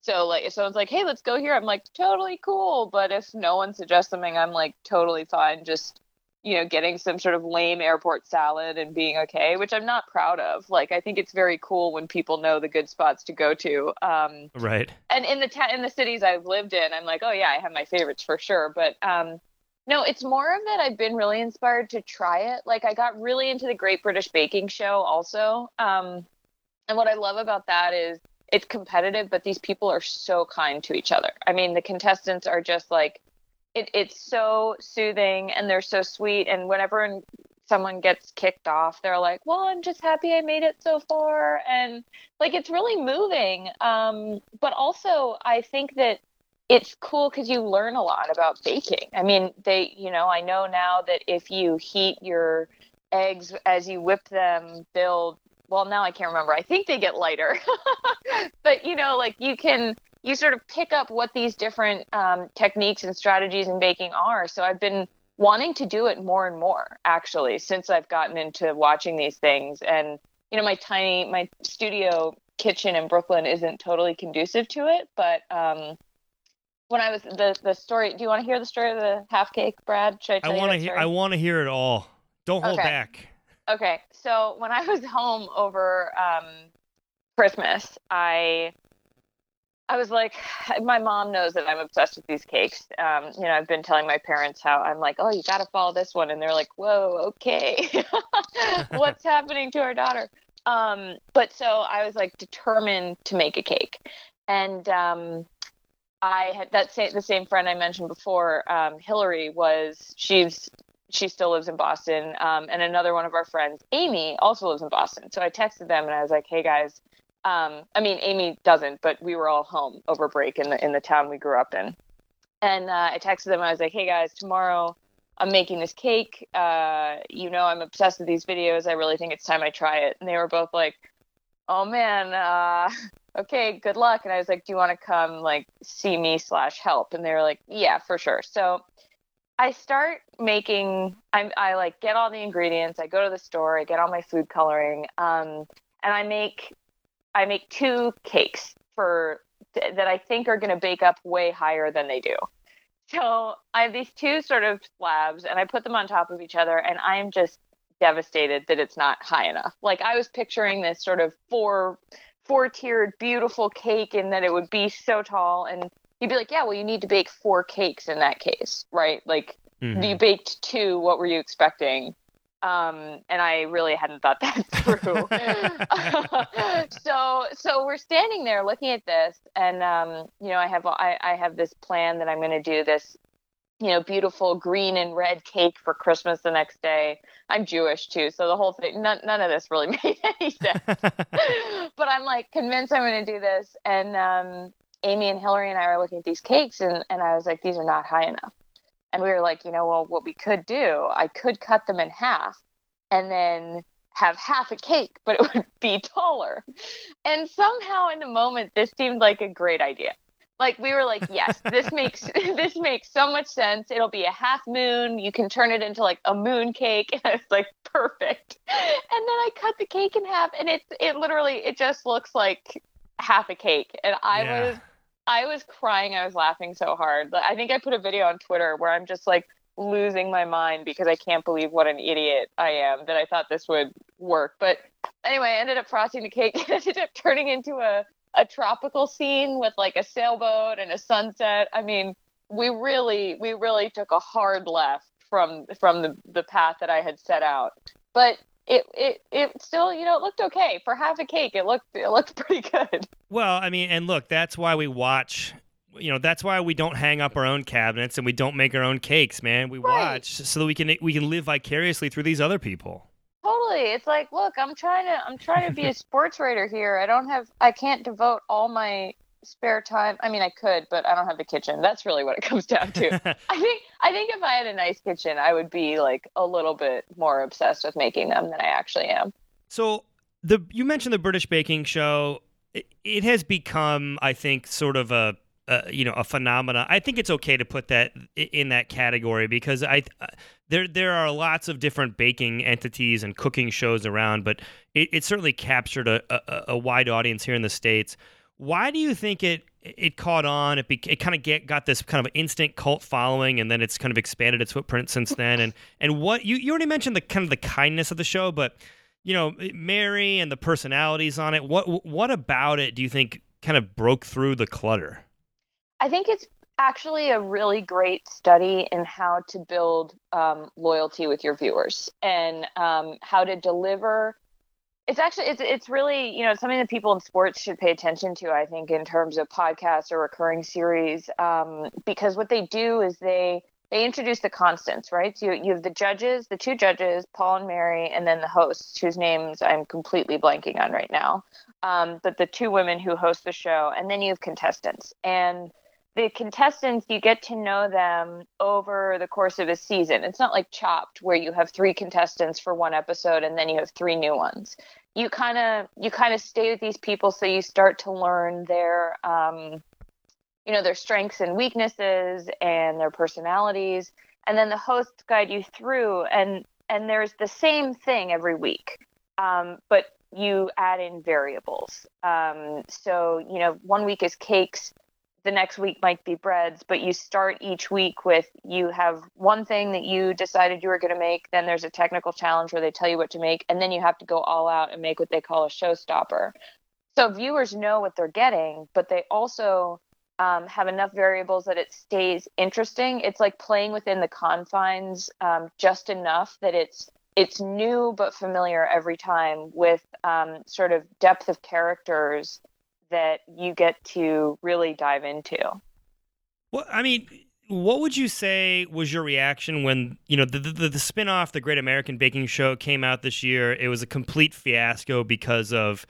so like if someone's like, "Hey, let's go here." I'm like, "Totally cool." But if no one suggests something, I'm like totally fine just you know, getting some sort of lame airport salad and being okay, which I'm not proud of. Like, I think it's very cool when people know the good spots to go to. Um,
Right.
and in the ta- in the cities I've lived in, I'm like, oh yeah, I have my favorites for sure. But um, no, it's more of that I've been really inspired to try it. Like I got really into the Great British Baking Show also. Um, and what I love about that is it's competitive, but these people are so kind to each other. I mean, the contestants are just like, it, it's so soothing and they're so sweet. And whenever someone gets kicked off, they're like, well, I'm just happy I made it so far. And like it's really moving um but also i think that it's cool because you learn a lot about baking i mean they you know i know now that if you heat your eggs as you whip them they'll well now i can't remember i think they get lighter but you know like you can you sort of pick up what these different um, techniques and strategies in baking are so i've been wanting to do it more and more actually since i've gotten into watching these things and you know my tiny my studio kitchen in brooklyn isn't totally conducive to it but um when i was the the story do you want to hear the story of the half cake brad should i
I
tell you
want to hear. I want to hear it all. Don't hold
Okay.
back.
Okay, so when I was home over um, Christmas, I I was like, my mom knows that I'm obsessed with these cakes. Um, you know, I've been telling my parents how I'm like, oh, you got to follow this one, and they're like, whoa, okay, what's happening to our daughter? Um, but so I was like determined to make a cake, and um, I had that sa- the same friend I mentioned before, um, Hillary was she's she still lives in Boston, um, and another one of our friends, Amy, also lives in Boston. So I texted them and I was like, "Hey guys, um, I mean Amy doesn't, but we were all home over break in the in the town we grew up in." And uh, I texted them. I was like, "Hey guys, tomorrow I'm making this cake. Uh, you know, I'm obsessed with these videos. I really think it's time I try it." And they were both like, "Oh man, uh, okay, good luck." And I was like, "Do you want to come like see me slash help?" And they were like, "Yeah, for sure." So I start making. I I like get all the ingredients. I go to the store. I get all my food coloring. Um, and I make I make two cakes for that I think are going to bake up way higher than they do. So I have these two sort of slabs, and I put them on top of each other, and I am just devastated that it's not high enough. Like I was picturing this sort of four four tiered beautiful cake, and that it would be so tall, and you'd be like, yeah, well, you need to bake four cakes in that case, right? Like
Mhm.
you baked two. What were you expecting? Um, and I really hadn't thought that through. so, so we're standing there looking at this, and um, you know, I have I, I have this plan that I'm going to do this, you know, beautiful green and red cake for Christmas the next day. I'm Jewish too, so the whole thing, none, none of this really made any sense. but I'm like convinced I'm going to do this, and um, Amy and Hillary and I were looking at these cakes, and and I was like, these are not high enough. And we were like, you know, well, what we could do, I could cut them in half and then have half a cake, but it would be taller. And somehow in the moment, this seemed like a great idea. Like we were like, yes, this makes this makes so much sense. It'll be a half moon. You can turn it into like a moon cake. And I was like, perfect. And then I cut the cake in half, and it it literally it just looks like half a cake. And I
Yeah.
was I was crying. I was laughing so hard. I think I put a video on Twitter where I'm just like losing my mind because I can't believe what an idiot I am that I thought this would work. But anyway, I ended up frosting the cake. Ended up turning into a, a tropical scene with like a sailboat and a sunset. I mean, we really we really took a hard left from from the, the path that I had set out. But it, it it still, you know, it looked okay. For half a cake, it looked it looked pretty good.
Well, I mean, and look, that's why we watch. You know, that's why we don't hang up our own cabinets and we don't make our own cakes, man. We
Right.
watch so that we can we can live vicariously through these other people.
Totally. It's like, look, I'm trying to I'm trying to be a sports writer here. I don't have I can't devote all my spare time. I mean, I could, but I don't have the kitchen. That's really what it comes down to. I think I think if I had a nice kitchen, I would be like a little bit more obsessed with making them than I actually am.
So the you mentioned the British baking show. It, it has become, I think, sort of a, a you know a phenomena. I think it's okay to put that in that category because I uh, there there are lots of different baking entities and cooking shows around, but it, it certainly captured a, a, a wide audience here in the states. Why do you think it it caught on? It be, it kind of get got this kind of instant cult following, and then it's kind of expanded its footprint since then. And and what you you already mentioned the kind of the kindness of the show, but you know Mary and the personalities on it. What what about it do you think kind of broke through the clutter?
I think it's actually a really great study in how to build um, loyalty with your viewers and um, how to deliver. It's actually it's it's really you know something that people in sports should pay attention to. I think in terms of podcasts or recurring series, um, because what they do is they they introduce the constants, right? So you, you have the judges, the two judges, Paul and Mary, and then the hosts, whose names I'm completely blanking on right now. Um, but the two women who host the show, and then you have contestants and the contestants you get to know them over the course of a season it's not like chopped where you have three contestants for one episode and then you have three new ones you kind of you kind of stay with these people so you start to learn their um, you know their strengths and weaknesses and their personalities and then the hosts guide you through and and there's the same thing every week um, but you add in variables. Um, so you know one week is cakes the next week might be breads, but you start each week with you have one thing that you decided you were going to make, then there's a technical challenge where they tell you what to make, and then you have to go all out and make what they call a showstopper. So viewers know what they're getting, but they also um, have enough variables that it stays interesting. It's like playing within the confines um, just enough that it's it's new but familiar every time with um, sort of depth of characters that you get to really dive into.
Well, I mean, what would you say was your reaction when you know the the, the spinoff, the Great American Baking Show, came out this year? It was a complete fiasco because of,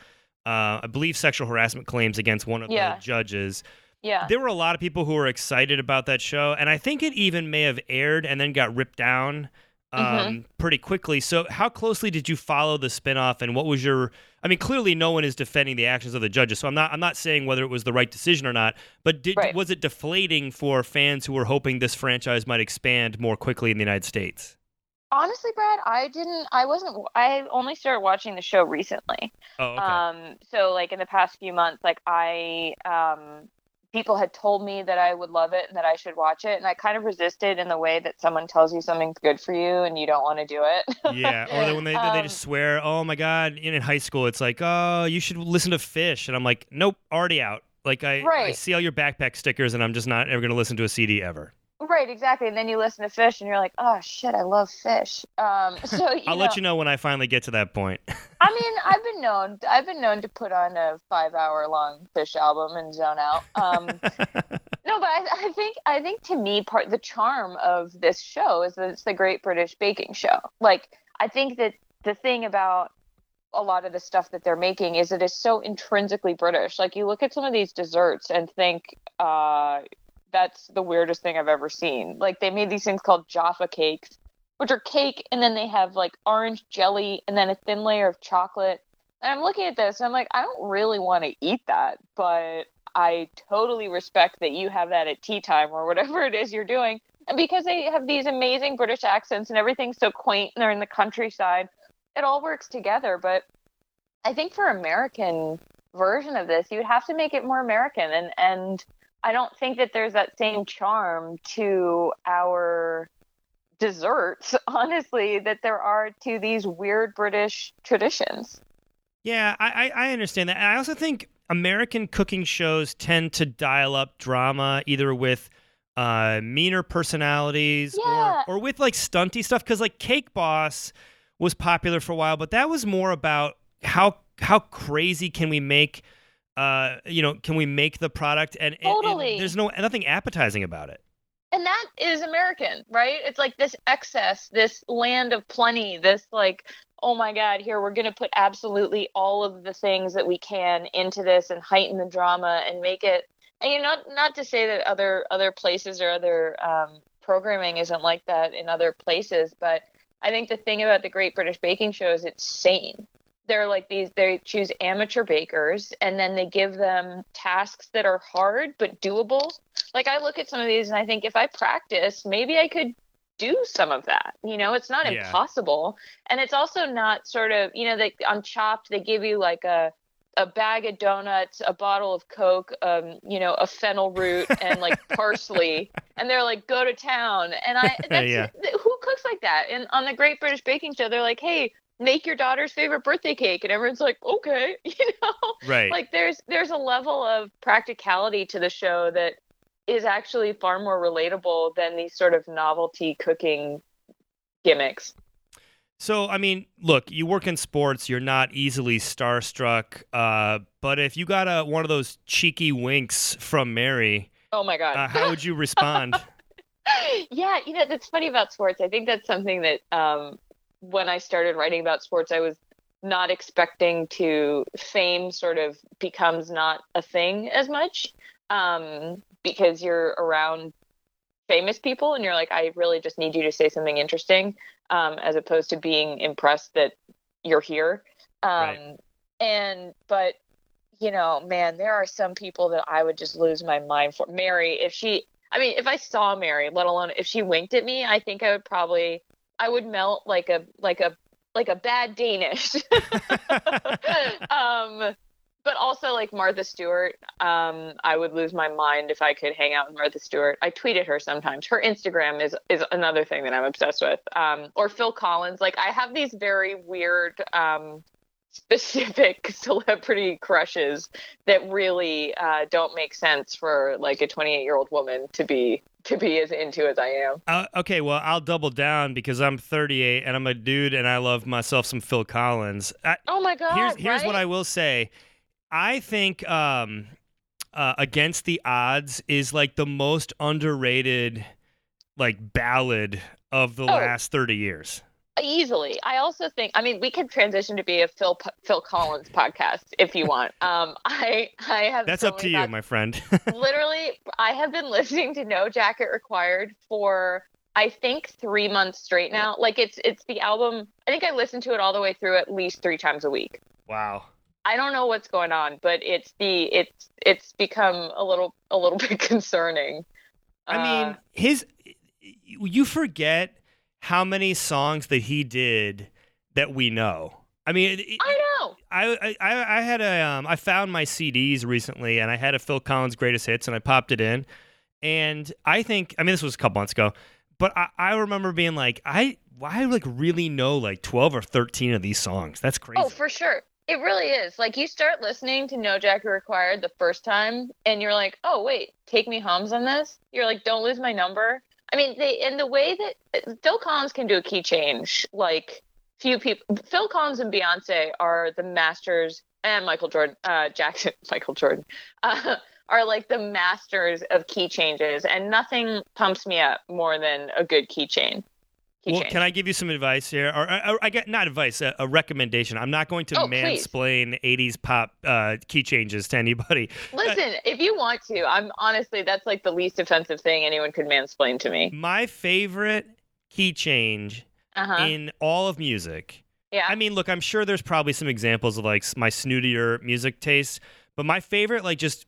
uh, I believe, sexual harassment claims against one of
Yeah.
the judges.
Yeah.
there were a lot of people who were excited about that show, and I think it even may have aired and then got ripped down um,
Mm-hmm.
pretty quickly. So, how closely did you follow the spinoff, and what was your? I mean, clearly, no one is defending the actions of the judges, so I'm not. I'm not saying whether it was the right decision or not. But did,
Right.
was it deflating for fans who were hoping this franchise might expand more quickly in the United States?
Honestly, Brad, I didn't. I wasn't. I only started watching the show recently.
Oh, okay.
Um, so like in the past few months, like I, um, people had told me that I would love it and that I should watch it, and I kind of resisted in the way that someone tells you something's good for you and you don't want to do it.
yeah, or they, when they, they
Um,
just swear, "Oh my God!" In, in high school, it's like, "Oh, you should listen to Phish," and I'm like, "Nope, already out." Like I, I see all your backpack stickers, and I'm just not ever going to listen to a CD ever.
Right, exactly. And then you listen to Phish, and you're like, oh shit, I love Phish. Um, so
I'll
know,
let you know when I finally get to that point.
I mean, I've been known. I've been known to put on a five-hour-long Phish album and zone out. Um, No, but I, I think I think to me part the charm of this show is that it's the Great British Baking Show. Like I think that the thing about a lot of the stuff that they're making is it is so intrinsically British. Like you look at some of these desserts and think uh, that's the weirdest thing I've ever seen. Like they made these things called Jaffa cakes, which are cake and then they have like orange jelly and then a thin layer of chocolate. And I'm looking at this and I'm like, I don't really want to eat that, but I totally respect that you have that at tea time or whatever it is you're doing. And because they have these amazing British accents and everything's so quaint and they're in the countryside, it all works together. But I think for American version of this, you would have to make it more American and and I don't think that there's that same charm to our desserts, honestly, that there are to these weird British traditions.
yeah, I, I I understand that. And I also think American cooking shows tend to dial up drama either with uh, meaner personalities
Yeah.
or or with like stunty stuff. Because like Cake Boss was popular for a while, but that was more about how how crazy can we make. Uh, you know, can we make the product and,
Totally.
there's no nothing appetizing about it.
and that is American, right? It's like this excess, this land of plenty, this like, oh my God, here we're gonna put absolutely all of the things that we can into this and heighten the drama and make it. And you know, not not to say that other other places or other um, programming isn't like that in other places, but I think the thing about the Great British Baking Show is it's sane. They're like these. They choose amateur bakers, and then they give them tasks that are hard but doable like I look at some of these and I think if I practice, maybe I could do some of that. You know, it's not
Yeah.
impossible. And it's also not sort of, you know, they on Chopped they give you like a a bag of donuts, a bottle of Coke, um, you know, a fennel root and like parsley, and they're like, "Go to town." And I, that's
Yeah.
who cooks like that? And on the Great British Baking Show, they're like, "Hey, make your daughter's favorite birthday cake," and everyone's like, "Okay," you know
Right.
like there's there's a level of practicality to the show that is actually far more relatable than these sort of novelty cooking gimmicks.
So, I mean, look, you work in sports, you're not easily starstruck. Uh, but if you got a, one of those cheeky winks from Mary,
Oh my god.
uh, how would you respond?
yeah, you know, that's funny about sports. I think that's something that um, when I started writing about sports, I was not expecting to fame sort of becomes not a thing as much um, because you're around famous people and you're like, I really just need you to say something interesting um, as opposed to being impressed that you're here. Um,
Right.
And, but, you know, man, there are some people that I would just lose my mind for. Mary, if she, I mean, if I saw Mary, let alone if she winked at me, I think I would probably, I would melt like a, like a, like a bad Danish. um, but also like Martha Stewart, um, I would lose my mind if I could hang out with Martha Stewart. I tweeted her sometimes. Her Instagram is is another thing that I'm obsessed with. Um, or Phil Collins. Like I have these very weird um, specific celebrity crushes that really uh, don't make sense for like a 28 year old woman to be to be as into as I am.
uh, okay, well, I'll double down because I'm 38 and I'm a dude and I love myself some Phil Collins. I,
Oh my god!
here's here's what? I will say. I think um, uh, Against the Odds is like the most underrated like ballad of the
Oh.
last 30 years.
Easily. I also think. I mean, we could transition to be a Phil Phil Collins podcast if you want. Um, I I have.
That's
so
up to you,
thoughts.
my friend.
Literally, I have been listening to No Jacket Required for I think three months straight now. Like it's it's the album. I think I listened to it all the way through at least three times a week.
wow.
I don't know what's going on, but it's the it's it's become a little a little bit concerning.
I
Uh,
mean, his you forget how many songs that he did that we know. I mean, it-
I know.
I, I I had a um I found my CDs recently and I had a Phil Collins greatest hits and I popped it in and I think I mean this was a couple months ago but I, I remember being like I I like really know like 12 or 13 of these songs that's crazy
Oh, for sure. It really is. Like you start listening to No Jacket Required the first time and you're like, "Oh, wait, Take Me Home's on this?" You're like, "Don't lose my number." I mean, they the way that Phil Collins can do a key change, like few people Phil Collins and Beyonce are the masters and Michael Jordan uh Jackson Michael Jordan uh, are like the masters of key changes and nothing pumps me up more than a good key chain.
Well, can I give you some advice here, or, or, or I get not advice, a, a recommendation? I'm not going to
Oh, please.
mansplain '80s pop uh, key changes to anybody.
Listen, if you want to, I'm honestly that's like the least offensive thing anyone could mansplain to me.
My favorite key change
Uh huh.
in all of music
Yeah.
I mean, look, I'm sure there's probably some examples of like my snootier music taste, but my favorite, like just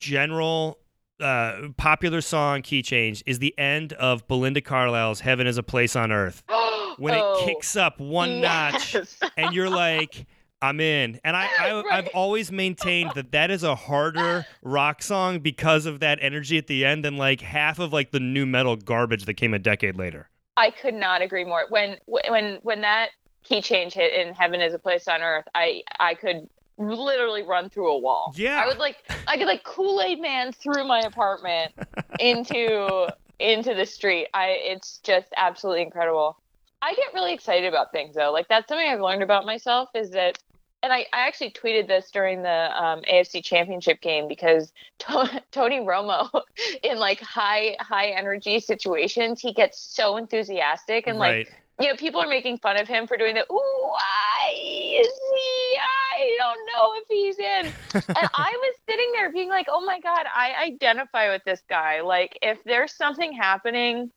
general uh, popular song key change is the end of Belinda Carlisle's "Heaven Is a Place on Earth" when
Oh,
it kicks up one notch, and you're like. I'm in, and I, I I've
Right.
always maintained that that is a harder rock song because of that energy at the end than like half of like the nu metal garbage that came a decade later.
I could not agree more. When when when that key change hit in Heaven is a Place on Earth, I I could literally run through a wall.
Yeah.
I would like I could like Kool-Aid man through my apartment into into the street. I it's just absolutely incredible. I get really excited about things though. Like that's something I've learned about myself is that and I, I actually tweeted this during the um, AFC Championship game because to- Tony Romo, in like high high energy situations, he gets so enthusiastic and like
right.
You know people are making fun of him for doing the ooh I is he? I don't know if he's in. And I was sitting there being like oh my god I identify with this guy. Like if there's something happening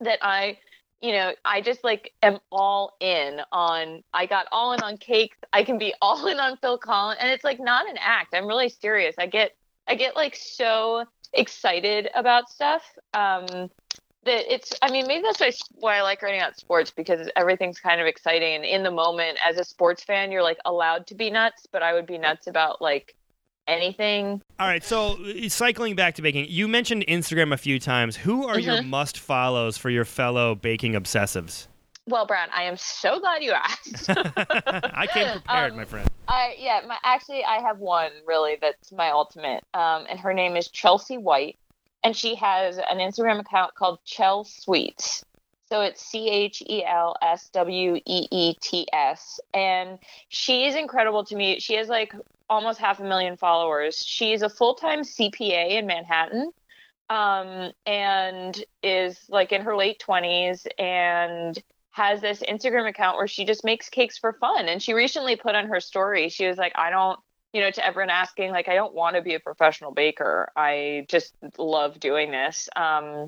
that I you know I just like am all in on I got all in on cakes. I can be all in on Phil Collins. And it's like not an act. I'm really serious. I get I get like so excited about stuff. Um that it's i mean maybe that's why, why i like writing about sports because everything's kind of exciting and in the moment as a sports fan you're like allowed to be nuts but i would be nuts about like anything
All right, so uh, cycling back to baking, you mentioned Instagram a few times. Who are your
Mhm.
must follows for your fellow baking obsessives?
well brown i am so glad you asked
I came prepared,
Um,
my friend.
I yeah, my actually I have one really that's my ultimate. Um, and her name is Chelsey White, and she has an Instagram account called Chel Sweets. So it's C H E L S W E E T S, and she is incredible to me. She has like almost half a million followers. She's a full time CPA in Manhattan, um, and is like in her late twenties and has this Instagram account where she just makes cakes for fun. And she recently put on her story, she was like, I don't, you know, to everyone asking, like, I don't want to be a professional baker. I just love doing this. Um,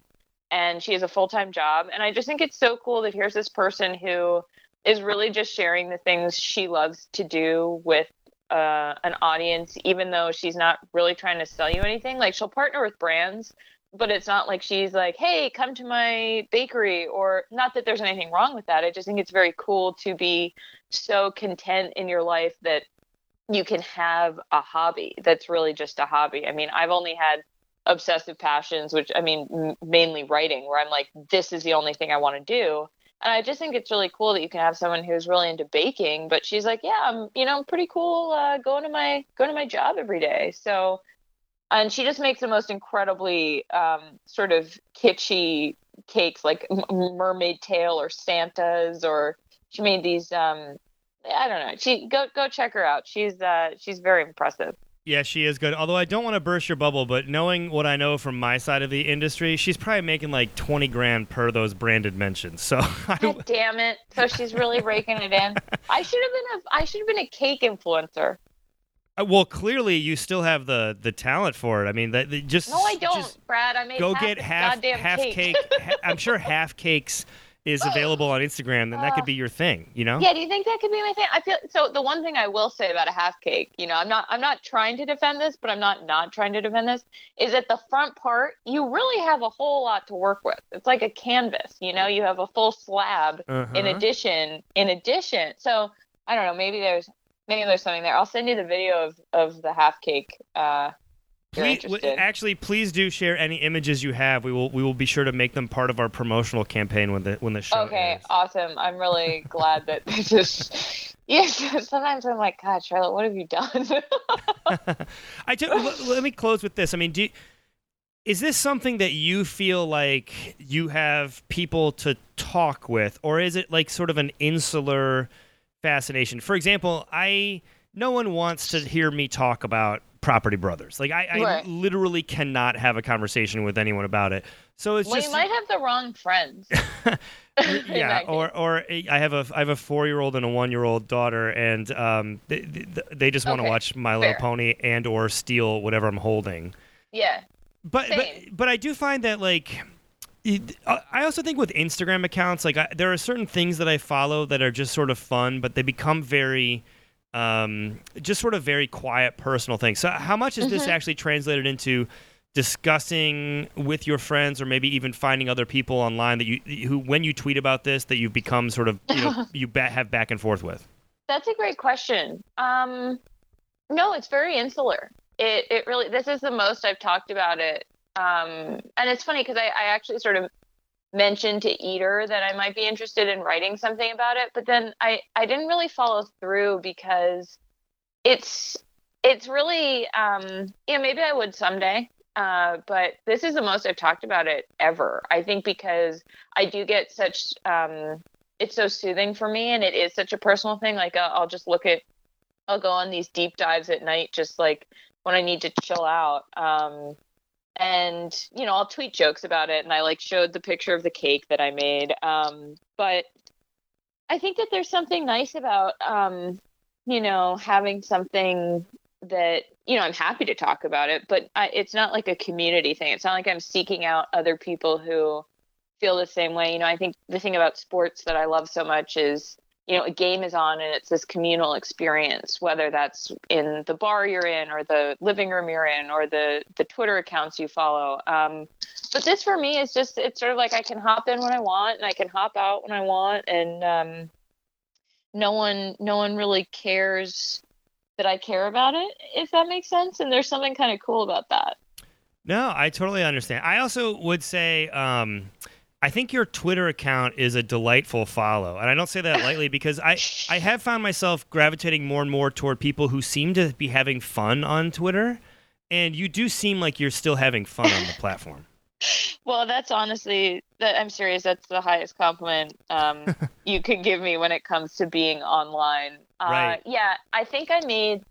and she has a full time job. And I just think it's so cool that here's this person who is really just sharing the things she loves to do with uh, an audience, even though she's not really trying to sell you anything. Like, she'll partner with brands but it's not like she's like, "Hey, come to my bakery," or not that there's anything wrong with that. I just think it's very cool to be so content in your life that you can have a hobby that's really just a hobby. I mean, I've only had obsessive passions, which I mean, m- mainly writing, where I'm like, this is the only thing I want to do. And I just think it's really cool that you can have someone who's really into baking, but she's like, yeah, I'm, you know, I'm pretty cool uh, going to my going to my job every day. So and she just makes the most incredibly um, sort of kitschy cakes like M- mermaid tail or santas or she made these um i don't know she go go check her out she's uh she's very impressive
Yeah, she is good. Although I don't want to burst your bubble, but knowing what I know from my side of the industry, she's probably making like twenty grand per those branded mentions. So I,
God damn it! So she's really raking it in. I should have been a I should have been a cake influencer.
Uh, well, clearly you still have the the talent for it. I mean, that that just
No, I don't, Brad. I made
go
half
get half
goddamn
half
cake.
cake. ha- I'm sure half cakes is available on Instagram. Then that could be your thing. You know?
Yeah, do you think that could be my thing? I feel so. The one thing I will say about a half cake, you know, I'm not, I'm not trying to defend this, but I'm not not trying to defend this. Is that the front part? You really have a whole lot to work with. It's like a canvas. You know, you have a full slab. In
Uh-huh.
addition, in addition, so I don't know. Maybe there's, maybe there's something there. I'll send you the video of of the half cake. Uh,
Please, actually, please do share any images you have. We will we will be sure to make them part of our promotional campaign when the when the show
Okay,
airs.
awesome. I'm really glad that this is. Yes, sometimes I'm like, God, Charlotte, what have you done?
I do, let, let me close with this. I mean, do is this something that you feel like you have people to talk with, or is it like sort of an insular fascination? For example, I no one wants to hear me talk about Property Brothers. Like I, I
Right.
literally cannot have a conversation with anyone about it. So it's just
well,
just
you might have the wrong friends.
yeah, or or I have a I have a four year old and a one year old daughter, and um, they, they, they just want to
Okay,
watch My Little
fair.
Pony and or steal whatever I'm holding.
Yeah.
But but
Same.
but I do find that like. uh, I also think with Instagram accounts, like I, there are certain things that I follow that are just sort of fun, but they become very, um, just sort of very quiet, personal things. So, how much is
Mm-hmm.
this actually translated into discussing with your friends, or maybe even finding other people online that you who, when you tweet about this, that you've become sort of you know you ba- have back and forth with?
That's a great question. Um, no, it's very insular. It it really this is the most I've talked about it. Um, and it's funny because I, I actually sort of mentioned to Eater that I might be interested in writing something about it, but then I I didn't really follow through because it's it's really um, yeah maybe I would someday. Uh, but this is the most I've talked about it ever. I think because I do get such um, it's so soothing for me and it is such a personal thing like I'll, I'll just look at i'll go on these deep dives at night just like when i need to chill out um and you know i'll tweet jokes about it and i like showed the picture of the cake that i made um but i think that there's something nice about um you know having something that you know i'm happy to talk about it but I, it's not like a community thing it's not like i'm seeking out other people who feel the same way. You know, I think the thing about sports that I love so much is, you know, a game is on and it's this communal experience, whether that's in the bar you're in or the living room you're in or the the Twitter accounts you follow. Um, but this for me is just it's sort of like I can hop in when I want and I can hop out when I want and um, no one no one really cares that I care about it, if that makes sense. And there's something kind of cool about that.
No, I totally understand. I also would say, um, I think your Twitter account is a delightful follow, and I don't say that lightly because I I have found myself gravitating more and more toward people who seem to be having fun on Twitter, and you do seem like you're still having fun on the platform.
Well, that's honestly that I'm serious. That's the highest compliment um, you can give me when it comes to being online. Uh,
Right.
Yeah, I think I made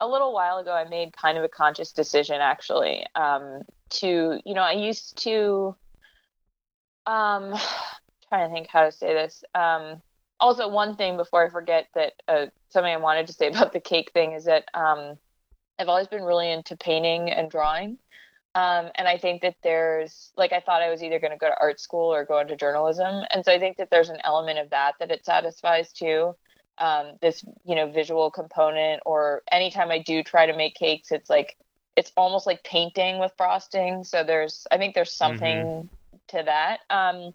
a little while ago. I made kind of a conscious decision, actually, um, to you know I used to um trying to think how to say this. Um, also, one thing before I forget that uh, something I wanted to say about the cake thing is that um, I've always been really into painting and drawing. Um, and I think that there's like I thought I was either going to go to art school or go into journalism, and so I think that there's an element of that that it satisfies too. Um, this you know visual component, or anytime I do try to make cakes, it's like it's almost like painting with frosting. So there's I think there's something to that. Um,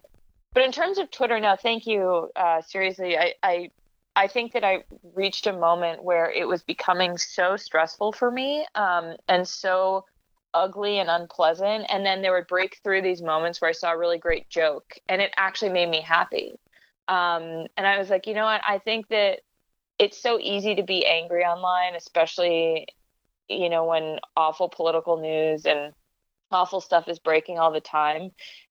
but in terms of Twitter, no, thank you. Uh, seriously, I, I I think that I reached a moment where it was becoming so stressful for me, um, and so ugly and unpleasant. And then there would break through these moments where I saw a really great joke, and it actually made me happy. Um, and I was like, you know what? I think that it's so easy to be angry online, especially you know when awful political news and awful stuff is breaking all the time.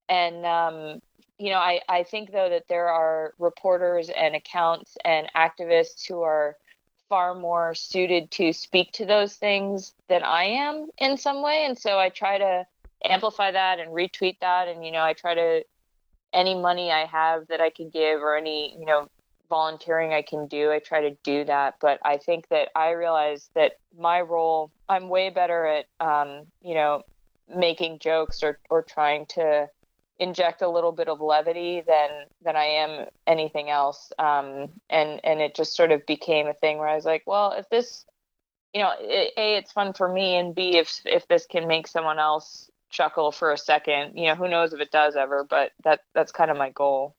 And um, you know, I, I think though that there are reporters and accounts and activists who are far more suited to speak to those things than I am in some way. And so I try to amplify that and retweet that. And, you know, I try to, any money I have that I can give or any, you know, volunteering I can do, I try to do that. But I think that I realize that my role, I'm way better at, um, you know, making jokes or, or trying to inject a little bit of levity than than I am anything else. Um, and and it just sort of became a thing where I was like, well, if this, you know, it, a it's fun for me, and b if if this can make someone else chuckle for a second, you know, who knows if it does ever, but that that's kind of my goal.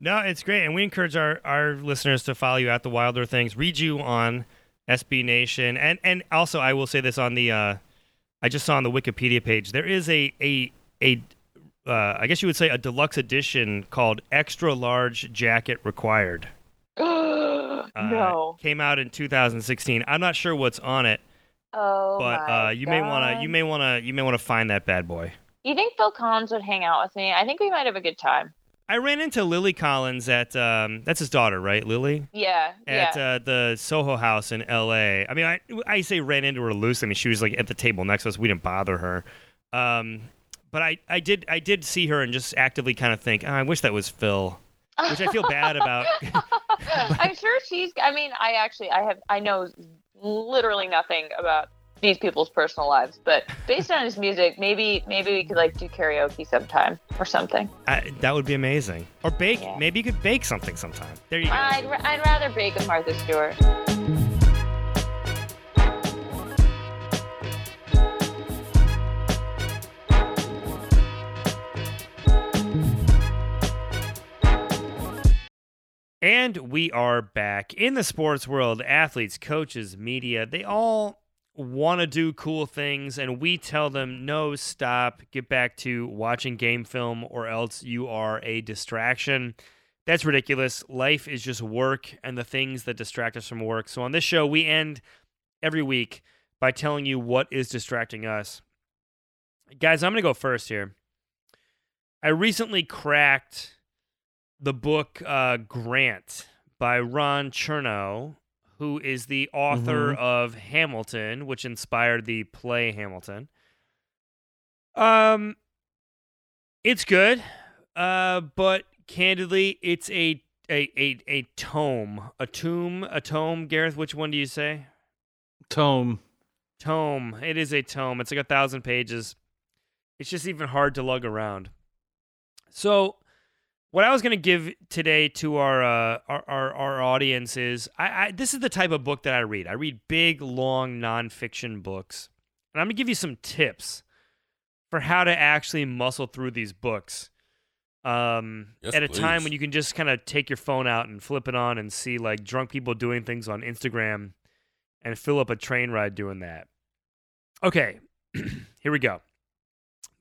No, it's great, and we encourage our our listeners to follow you at the Wilder Things, read you on SB Nation, and and also I will say this on the. Uh, I just saw on the Wikipedia page there is a a a uh, I guess you would say a deluxe edition called Extra Large Jacket Required. Uh,
no.
Came out in 2016. I'm not sure what's on it,
Oh,
but uh, you may want to you may want to you may want to find that bad boy.
You think Phil Collins would hang out with me? I think we might have a good time.
I ran into Lily Collins at um, that's his daughter, right? Lily
Yeah,
at
yeah.
uh, the Soho House in L.A. I mean, I I say ran into her loose. I mean, she was like at the table next to us. We didn't bother her. Um, but I, I did I did see her and just actively kind of think, oh, I wish that was Phil, which I feel bad about.
I'm sure she's. I mean, I actually, I have, I know literally nothing about these people's personal lives, but based on his music, maybe, maybe we could like do karaoke sometime or something.
I, that would be amazing. Or bake.
Yeah.
Maybe you could bake something sometime. There you go.
I'd, I'd rather bake with Martha Stewart.
And we are back in the sports world. Athletes, coaches, media, they all want to do cool things, and we tell them, no, stop, get back to watching game film, or else you are a distraction. That's ridiculous. Life is just work and the things that distract us from work. So on this show, we end every week by telling you what is distracting us. Guys, I'm going to go first here. I recently cracked the book uh, Grant by Ron Chernow, who is the author of Hamilton, which inspired the play Hamilton. Um, it's good, uh, but candidly, it's a a a a tome, a tomb, a tome. Gareth, which one do you say?
Tome.
Tome. It is a tome. It's like a thousand pages. It's just even hard to lug around. So, what I was going to give today to our, uh, our our our audience is I, I this is the type of book that I read. I read big, long nonfiction books, and I'm going to give you some tips for how to actually muscle through these books. Um,
Yes,
at a time when you can just kind of take your phone out and flip it on and see like drunk people doing things on Instagram, and fill up a train ride doing that. Okay, here we go.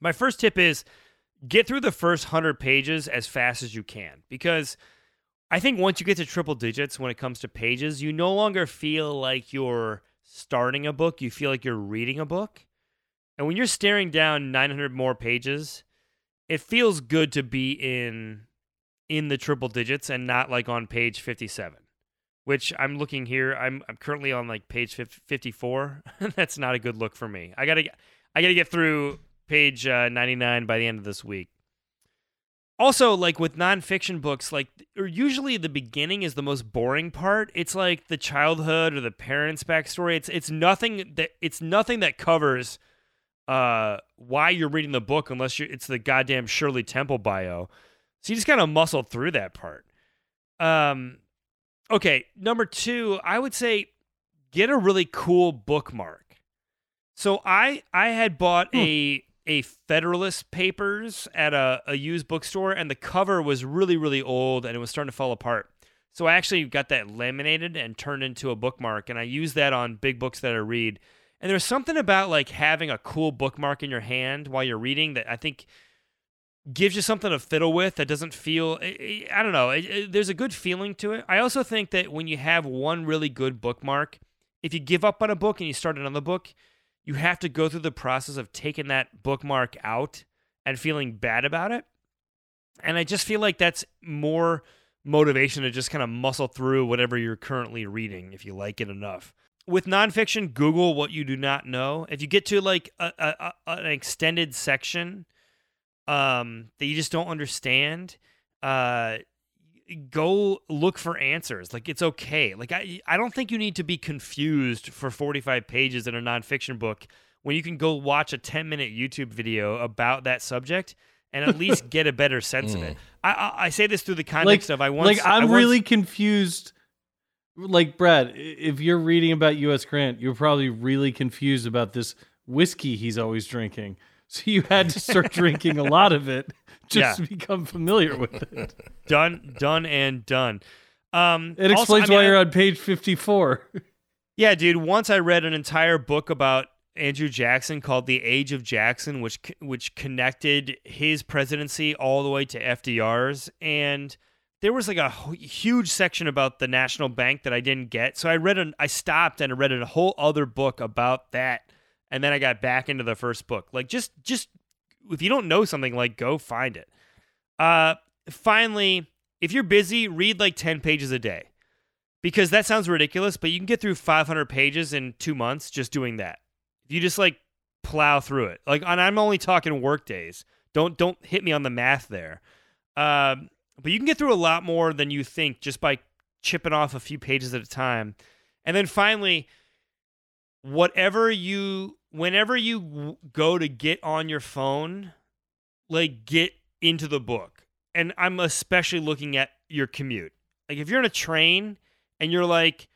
My first tip is get through the first 100 pages as fast as you can because I think once you get to triple digits when it comes to pages, you no longer feel like you're starting a book, you feel like you're reading a book. And when you're staring down 900 more pages, it feels good to be in in the triple digits and not like on page 57 which I'm looking here. I'm I'm currently on like page 54. That's not a good look for me. I gotta I gotta get through page uh, 99 by the end of this week. Also, like with nonfiction books, like or usually the beginning is the most boring part. It's like the childhood or the parents' backstory. It's it's nothing that it's nothing that covers uh why you're reading the book unless you it's the goddamn Shirley Temple bio. So you just kind of muscle through that part. Um okay, number 2, I would say get a really cool bookmark. So I I had bought a a Federalist Papers at a, a used bookstore, and the cover was really really old, and it was starting to fall apart. So I actually got that laminated and turned into a bookmark, and I use that on big books that I read. And there's something about like having a cool bookmark in your hand while you're reading that I think gives you something to fiddle with that doesn't feel I- I I don't know. It- There's a good feeling to it. I also think that when you have one really good bookmark, if you give up on a book and you start another book, you have to go through the process of taking that bookmark out and feeling bad about it. And I just feel like that's more motivation to just kind of muscle through whatever you're currently reading if you like it enough. With nonfiction, Google what you do not know. If you get to like a, a, a, an extended section um, that you just don't understand, uh, go look for answers. Like it's okay. Like I, I don't think you need to be confused for 45 pages in a nonfiction book when you can go watch a 10 minute YouTube video about that subject and at least get a better sense of it. Mm. I, I, I say this through the context
like,
of I once
like I'm
once-
really confused. Like Brad, if you're reading about U.S. Grant, you're probably really confused about this whiskey he's always drinking. So you had to start drinking a lot of it just
Yeah.
to become familiar with it.
done, done, and done. Um,
It
also,
explains
I mean,
why you're on page 54.
Yeah, dude. Once I read an entire book about Andrew Jackson called "The Age of Jackson," which which connected his presidency all the way to FDR's, and there was like a huge section about the national bank that I didn't get. So I read an I stopped and I read a whole other book about that, and then I got back into the first book. Like just just if you don't know something, like go find it. Uh, finally, if you're busy, read like ten pages a day because that sounds ridiculous, but you can get through 500 pages in two months just doing that. If you just like plow through it, like, and I'm only talking work days. Don't don't hit me on the math there. Um, but you can get through a lot more than you think just by chipping off a few pages at a time. And then finally, whatever you, whenever you go to get on your phone, like get into the book. And I'm especially looking at your commute. Like if you're in a train and you're like,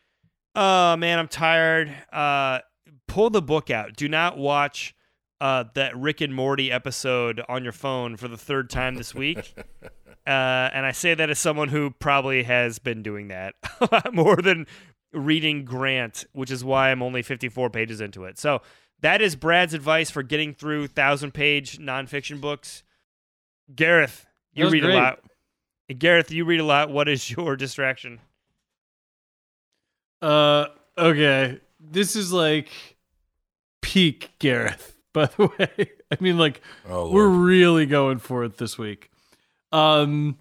"Oh man, I'm tired." Uh, pull the book out. Do not watch uh, that Rick and Morty episode on your phone for the third time this week. uh, and I say that as someone who probably has been doing that more than reading Grant, which is why I'm only 54 pages into it. So that is Brad's advice for getting through thousand page nonfiction books. Gareth, you read
great.
a lot. Gareth, you read a lot. What is your distraction?
Uh, okay. This is like peak Gareth, by the way. I mean, like,
Oh,
we're really going for it this week. Um,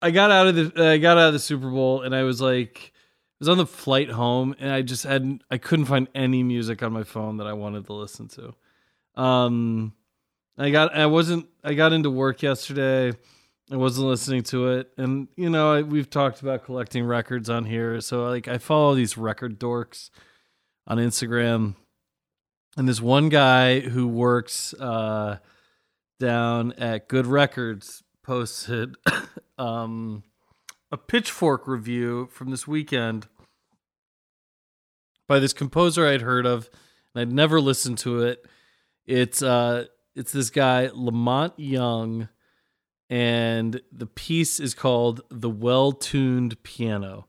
I got out of the I got out of the Super Bowl and I was like, I was on the flight home and I just hadn't I couldn't find any music on my phone that I wanted to listen to. Um, I got I wasn't I got into work yesterday. I wasn't listening to it, and you know I, we've talked about collecting records on here, so like I follow these record dorks on Instagram, and this one guy who works uh, down at Good Records posted um, a Pitchfork review from this weekend by this composer I'd heard of, and I'd never listened to it. It's uh, it's this guy La Monte Young and the piece is called The Well Tuned Piano.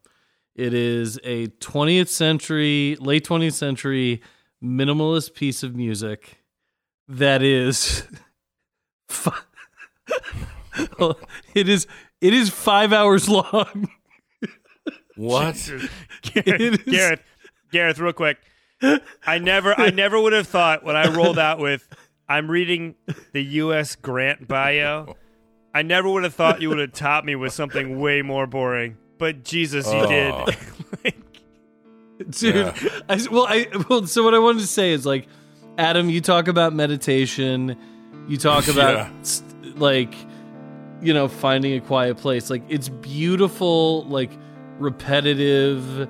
It is a 20th century, late 20th century minimalist piece of music that is. it is it is 5 hours long.
What?
It is-
Gareth, Gareth, real quick. I never, I never would have thought when I rolled out with, I'm reading the U.S. Grant bio. I never would have thought you would have topped me with something way more boring. But Jesus, you
Oh.
did. Like,
Dude,
Yeah.
I, well, I well, so what I wanted to say is like, Adam, you talk about meditation, you talk about
Yeah.
st- like, you know, finding a quiet place. Like, it's beautiful, like repetitive.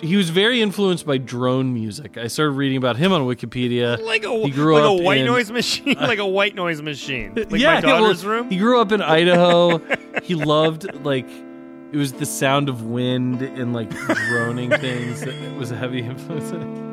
He was very influenced by drone music. I started reading about him on Wikipedia.
like a,
He grew
like
up
a white
in-
noise machine, like a white noise machine, like
yeah,
my daughter's
well,
room.
He grew up in Idaho. he loved like it was the sound of wind and like droning things It was a heavy influence.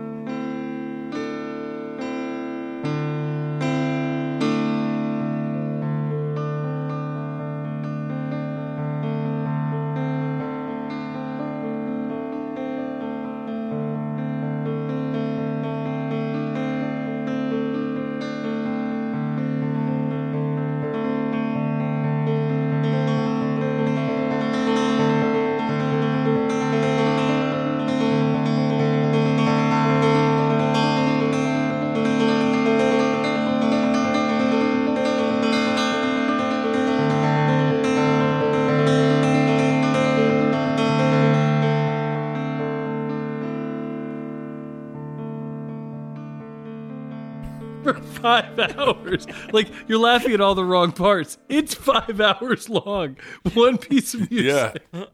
Hours. Like you're laughing at all the wrong parts. It's five hours long. One piece of music.
Yeah.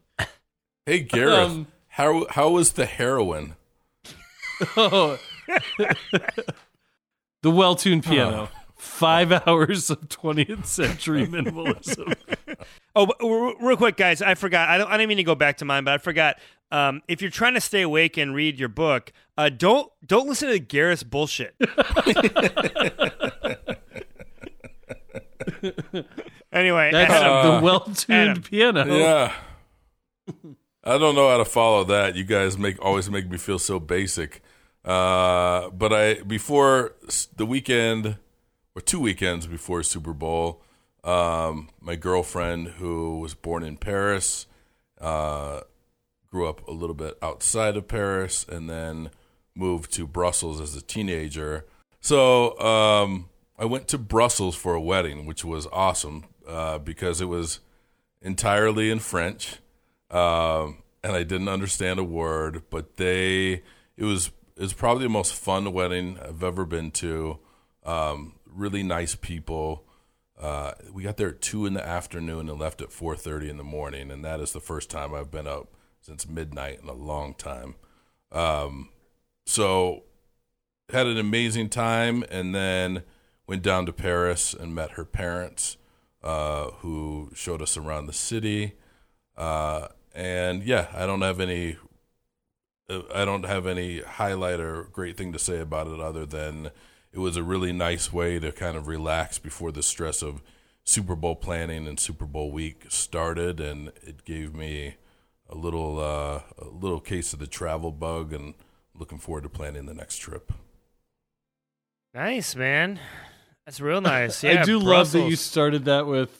Hey Gareth,
Um,
how how was the heroin?
Oh. the well-tuned piano. Five hours of 20th century minimalism.
Oh, but real quick, guys, I forgot. I don't. I didn't mean to go back to mine, but I forgot. Um, if you're trying to stay awake and read your book, uh, don't don't listen to Garrett's bullshit. anyway,
That's
Adam,
the well-tuned
Adam.
piano.
Yeah. I don't know how to follow that. You guys make always make me feel so basic. Uh, but I before the weekend or two weekends before Super Bowl, um, my girlfriend who was born in Paris, uh, grew up a little bit outside of Paris, and then moved to Brussels as a teenager. So um, I went to Brussels for a wedding, which was awesome uh, because it was entirely in French, um, and I didn't understand a word. But they, it was it was probably the most fun wedding I've ever been to. Um, really nice people. Uh, we got there at two in the afternoon and left at four thirty in the morning, and that is the first time I've been up since midnight in a long time. Um, so had an amazing time, and then went down to Paris and met her parents, uh, who showed us around the city. Uh, and yeah, I don't have any. uh, I don't have any highlight or great thing to say about it other than it was a really nice way to kind of relax before the stress of Super Bowl planning and Super Bowl week started, and it gave me a little uh, a little case of the travel bug, and looking forward to planning the next trip.
nice man. That's real nice. Yeah,
I do love that you started that with.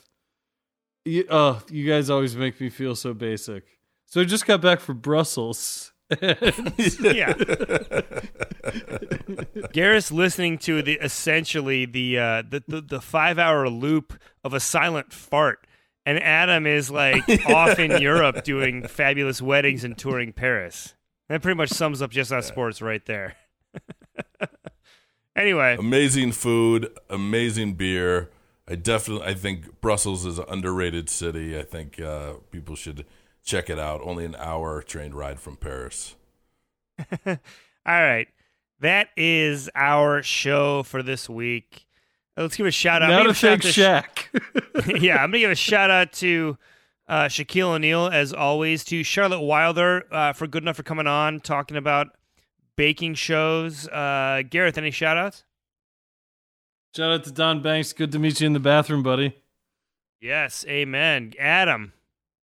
You, oh, you guys always make me feel so basic. So I just got back from Brussels.
yeah. Garrett's listening to the essentially the uh, the, the the five hour loop of a silent fart, and Adam is like off in Europe doing fabulous weddings and touring Paris. That pretty much sums up just not sports right there. Anyway,
amazing food, amazing beer. I definitely, I think Brussels is an underrated city. I think uh, people should check it out. Only an hour train ride from Paris.
all right, that is our show for this week. Let's give a shout out.
now
I'm
to
gonna a
thank
shout out
Shaq.
yeah, I'm gonna give a shout out to uh, Shaquille O'Neal as always, to Charlotte Wilder uh, for good enough for coming on talking about baking shows. Uh, Gareth, any shout outs?
Shout out to Don Banks. Good to meet you in the bathroom, buddy.
Yes, amen. Adam,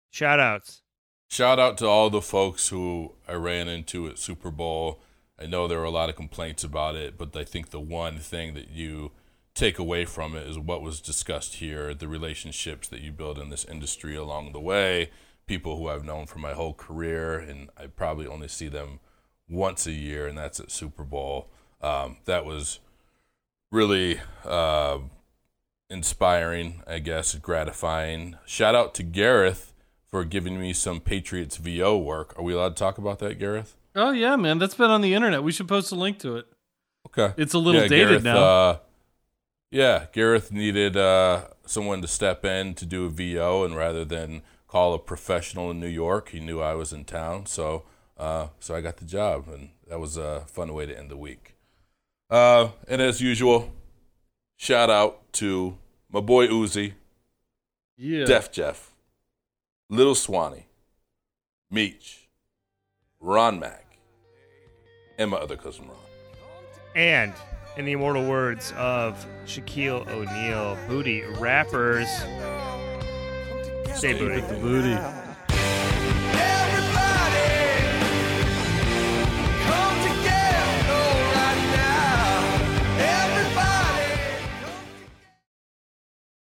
shout outs.
Shout out to all the folks who I ran into at Super Bowl. I know there were a lot of complaints about it, but I think the one thing that you take away from it is what was discussed here the relationships that you build in this industry along the way, people who I've known for my whole career, and I probably only see them once a year, and that's at Super Bowl. Um, that was really uh, inspiring, I guess, gratifying. Shout out to Gareth for giving me some Patriots VO work. Are we allowed to talk about that, Gareth?
Oh yeah, man, that's been on the internet. We should post a link to it.
Okay.
It's a little
yeah,
dated
Gareth,
now.
Uh, yeah, Gareth needed uh, someone to step in to do a VO, and rather than call a professional in New York, he knew I was in town, so uh, so I got the job, and that was a fun way to end the week. Uh, and as usual, shout out to my boy Uzi,
yeah.
Def Jeff, Little Swanee, Meech, Ron Mack, and my other cousin Ron.
And in the immortal words of Shaquille O'Neal, booty rappers. Stay booty.
Booty.